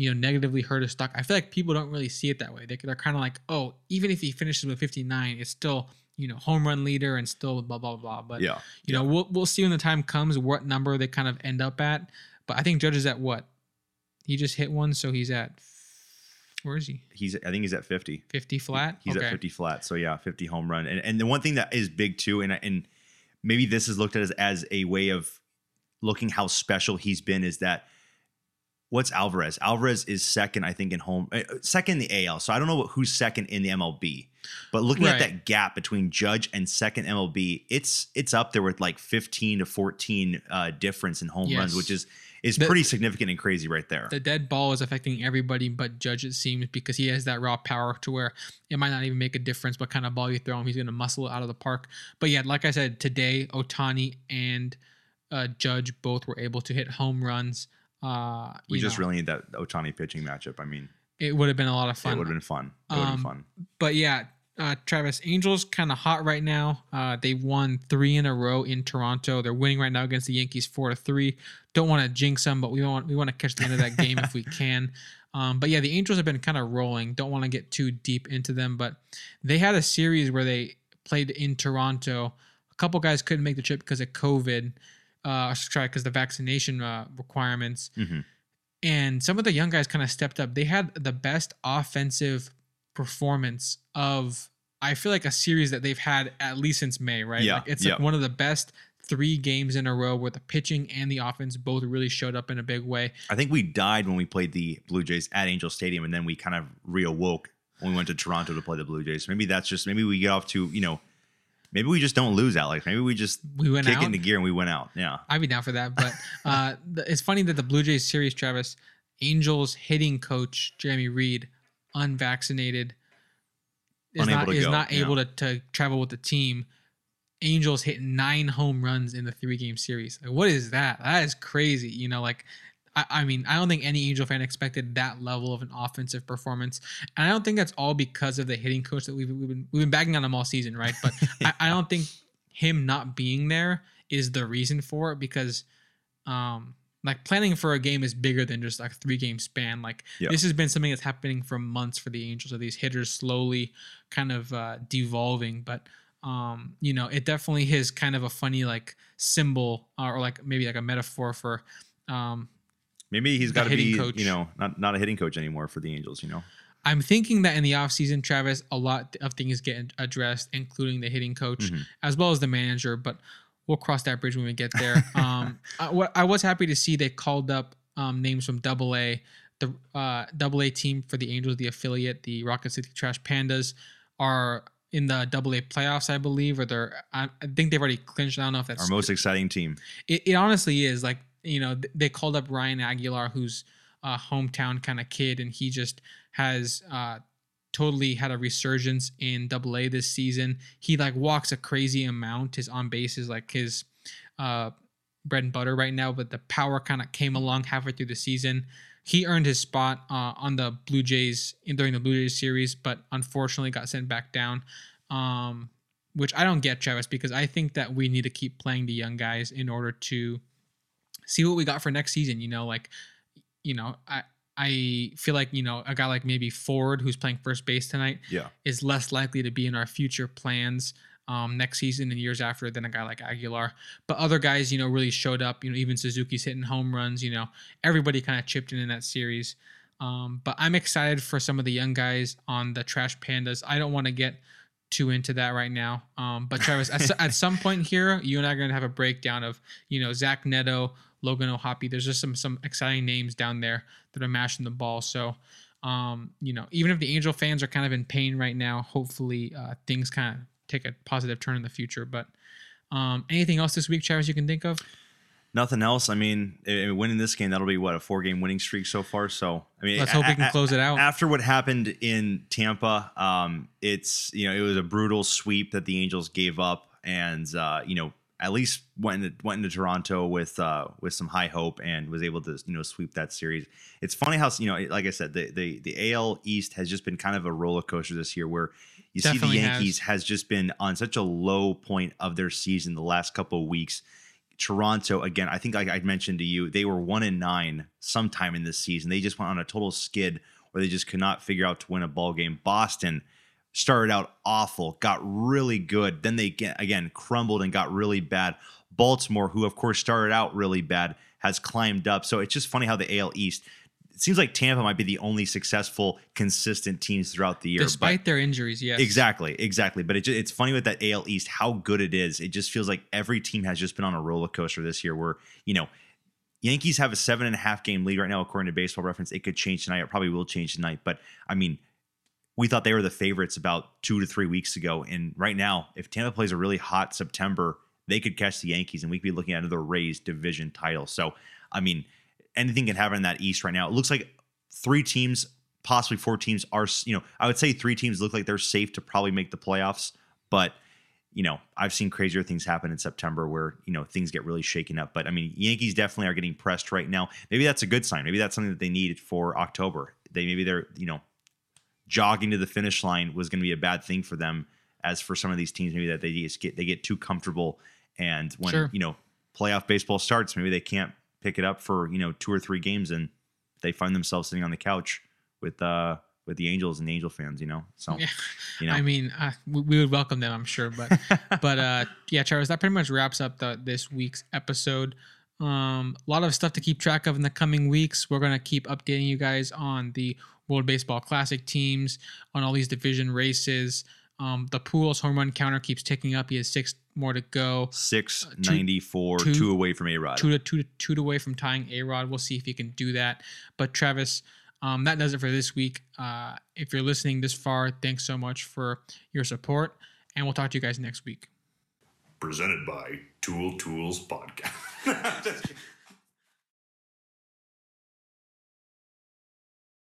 You know, negatively hurt his stock. I feel like people don't really see it that way. They, they're kind of like, oh, even if he finishes with 59, it's still you know home run leader and still blah blah blah. But yeah, you know, we'll we'll see when the time comes what number they kind of end up at. But I think Judge is at what? He just hit one, so he's at where is he? he's I think he's at 50. 50 flat. He's okay. at 50 flat. So yeah, 50 home run. And and the one thing that is big too, and and maybe this is looked at as, as a way of looking how special he's been is that what's Alvarez? Alvarez is second, I think, in home uh, second in the AL. So I don't know what, who's second in the MLB. But looking Right. at that gap between Judge and second MLB, it's it's up there with like 15 to 14 uh, difference in home runs, which is is The- pretty significant and crazy right there. The dead ball is affecting everybody but Judge, it seems, because he has that raw power to where it might not even make a difference what kind of ball you throw him. He's going to muscle it out of the park. But yeah, like I said, today, Ohtani and uh, Judge both were able to hit home runs. Uh, we just know, really need that Ohtani pitching matchup. I mean, it would have been a lot of it fun. would have been fun. It would have Um, been fun. but yeah, uh, Travis, Angels kind of hot right now. Uh, they won three in a row in Toronto. They're winning right now against the Yankees four to three. Don't want to jinx them, but we want we want to catch the end of that game if we [laughs] can. Um, but yeah, the Angels have been kind of rolling. Don't want to get too deep into them, but they had a series where they played in Toronto. A couple guys couldn't make the trip because of COVID. Uh, sorry, because the vaccination uh, requirements. Mhm. And some of the young guys kind of stepped up. They had the best offensive performance of I feel like a series that they've had at least since May, right? Yeah, Like it's yeah. like one of the best three games in a row where the pitching and the offense both really showed up in a big way. I think we died when we played the Blue Jays at Angel Stadium, and then we kind of reawoke when we went to Toronto to play the Blue Jays. Maybe that's just maybe we get off to you know, maybe we just don't lose Alex. Maybe we just We went kick out. it into gear and we went out. Yeah, I'd be down for that. But uh, [laughs] the, it's funny that the Blue Jays series, Travis, Angels hitting coach Jeremy Reed, unvaccinated, is Unable not is go, not yeah. able to, to travel with the team. Angels hit nine home runs in the three game series. Like, what is that? That is crazy. You know, like I, I mean, I don't think any Angel fan expected that level of an offensive performance, and I don't think that's all because of the hitting coach that we've, we've been we've been bagging on him all season, right? But [laughs] I, I don't think him not being there is the reason for it because um like planning for a game is bigger than just like a three game span like Yeah. this has been something that's happening for months for the angels of these hitters slowly kind of uh devolving but um you know it definitely is kind of a funny like symbol uh, or like maybe like a metaphor for um maybe he's got to be coach. you know not not a hitting coach anymore for the Angels. You know, I'm thinking that in the offseason, Travis, a lot of things get addressed, including the hitting coach Mhm. as well as the manager. But we'll cross that bridge when we get there. [laughs] um, I, I was happy to see they called up um, names from Double A, the uh, Double A team for the Angels, the affiliate, the Rocket City Trash Pandas, are in the Double A playoffs, I believe, or they're. I, I think they've already clinched. I don't know if that's our most exciting team. it, it honestly is like you know th- they called up Ryan Aguilar, who's a hometown kind of kid, and he just has uh, totally had a resurgence in Double A this season. He like walks a crazy amount. His on base is like his uh, bread and butter right now, but the power kind of came along halfway through the season. He earned his spot uh, on the Blue Jays in during the Blue Jays series, but unfortunately got sent back down. Um, which I don't get, Travis, because I think that we need to keep playing the young guys in order to see what we got for next season. You know, like, you know, I I feel like you know a guy like maybe Ford, who's playing first base tonight, Yeah, is less likely to be in our future plans um, next season and years after than a guy like Aguilar. But other guys, you know, really showed up. You know, even Suzuki's hitting home runs. You know, everybody kind of chipped in in that series. Um, but I'm excited for some of the young guys on the Trash Pandas. I don't want to get too into that right now. Um, but Travis, at, at some point [laughs] here, you and I are going to have a breakdown of, you know, Zach Neto, Logan O'Hoppe. There's just some some exciting names down there that are mashing the ball. So, um, you know, even if the Angel fans are kind of in pain right now, hopefully uh, things kind of take a positive turn in the future. But um, anything else this week, Travis, you can think of? nothing else. I mean, winning this game that'll be what a four game winning streak so far. So I mean, Let's hope we can a- close it out. after what happened in Tampa, um, it's you know it was a brutal sweep that the Angels gave up, and uh, you know at least went into, went into Toronto with uh, with some high hope and was able to you know sweep that series. It's funny how you know like I said the the the AL East has just been kind of a roller coaster this year where. You see, the. Yankees has. just been on such a low point of their season the last couple of weeks. Toronto again. I think like I mentioned to you, they were one in nine sometime in this season. They just went on a total skid where they just could not figure out to win a ball game. Boston started out awful, got really good, then they get, again crumbled and got really bad. Baltimore, who of course started out really bad, has climbed up. So it's just funny how the AL East. It seems like Tampa might be the only successful, consistent teams throughout the year. but- Despite their injuries, yes. Exactly, exactly. But it, it's funny with that AL East how good it is. It just feels like every team has just been on a roller coaster this year. Where you know, Yankees have a seven and a half game lead right now, according to Baseball Reference. It could change tonight. It probably will change tonight. But I mean, we thought they were the favorites about two to three weeks ago, and right now, if Tampa plays a really hot September, they could catch the Yankees, and we could be looking at another Rays division title. So, I mean, anything can happen in that East right now. It looks like three teams, possibly four teams, are you know I would say three teams look like they're safe to probably make the playoffs, but you know I've seen crazier things happen in September where you know things get really shaken up. But I mean Yankees definitely are getting pressed right now. Maybe that's a good sign. Maybe that's something that they need for October. They maybe they're you know jogging to the finish line was going to be a bad thing for them. As for some of these teams, maybe that they just get they get too comfortable, and when Sure. you know playoff baseball starts, maybe they can't pick it up for you know two or three games, and they find themselves sitting on the couch with uh with the Angels and the Angel fans. You know, so Yeah. you [laughs] know, I mean, uh, we, we would welcome them, I'm sure. But [laughs] but uh, yeah, Charles, that pretty much wraps up the, this week's episode. Um, a lot of stuff to keep track of in the coming weeks. We're gonna keep updating you guys on the World Baseball Classic teams, on all these division races. Um, the Pujols' home run counter keeps ticking up. He has six more to go. six uh, two- ninety four, two- two away from A Rod. two to two to two away from tying A Rod. We'll see if he can do that. But Travis, um, that does it for this week. Uh, if you're listening this far, thanks so much for your support, and we'll talk to you guys next week. Presented by Tool Tools Podcast. [laughs]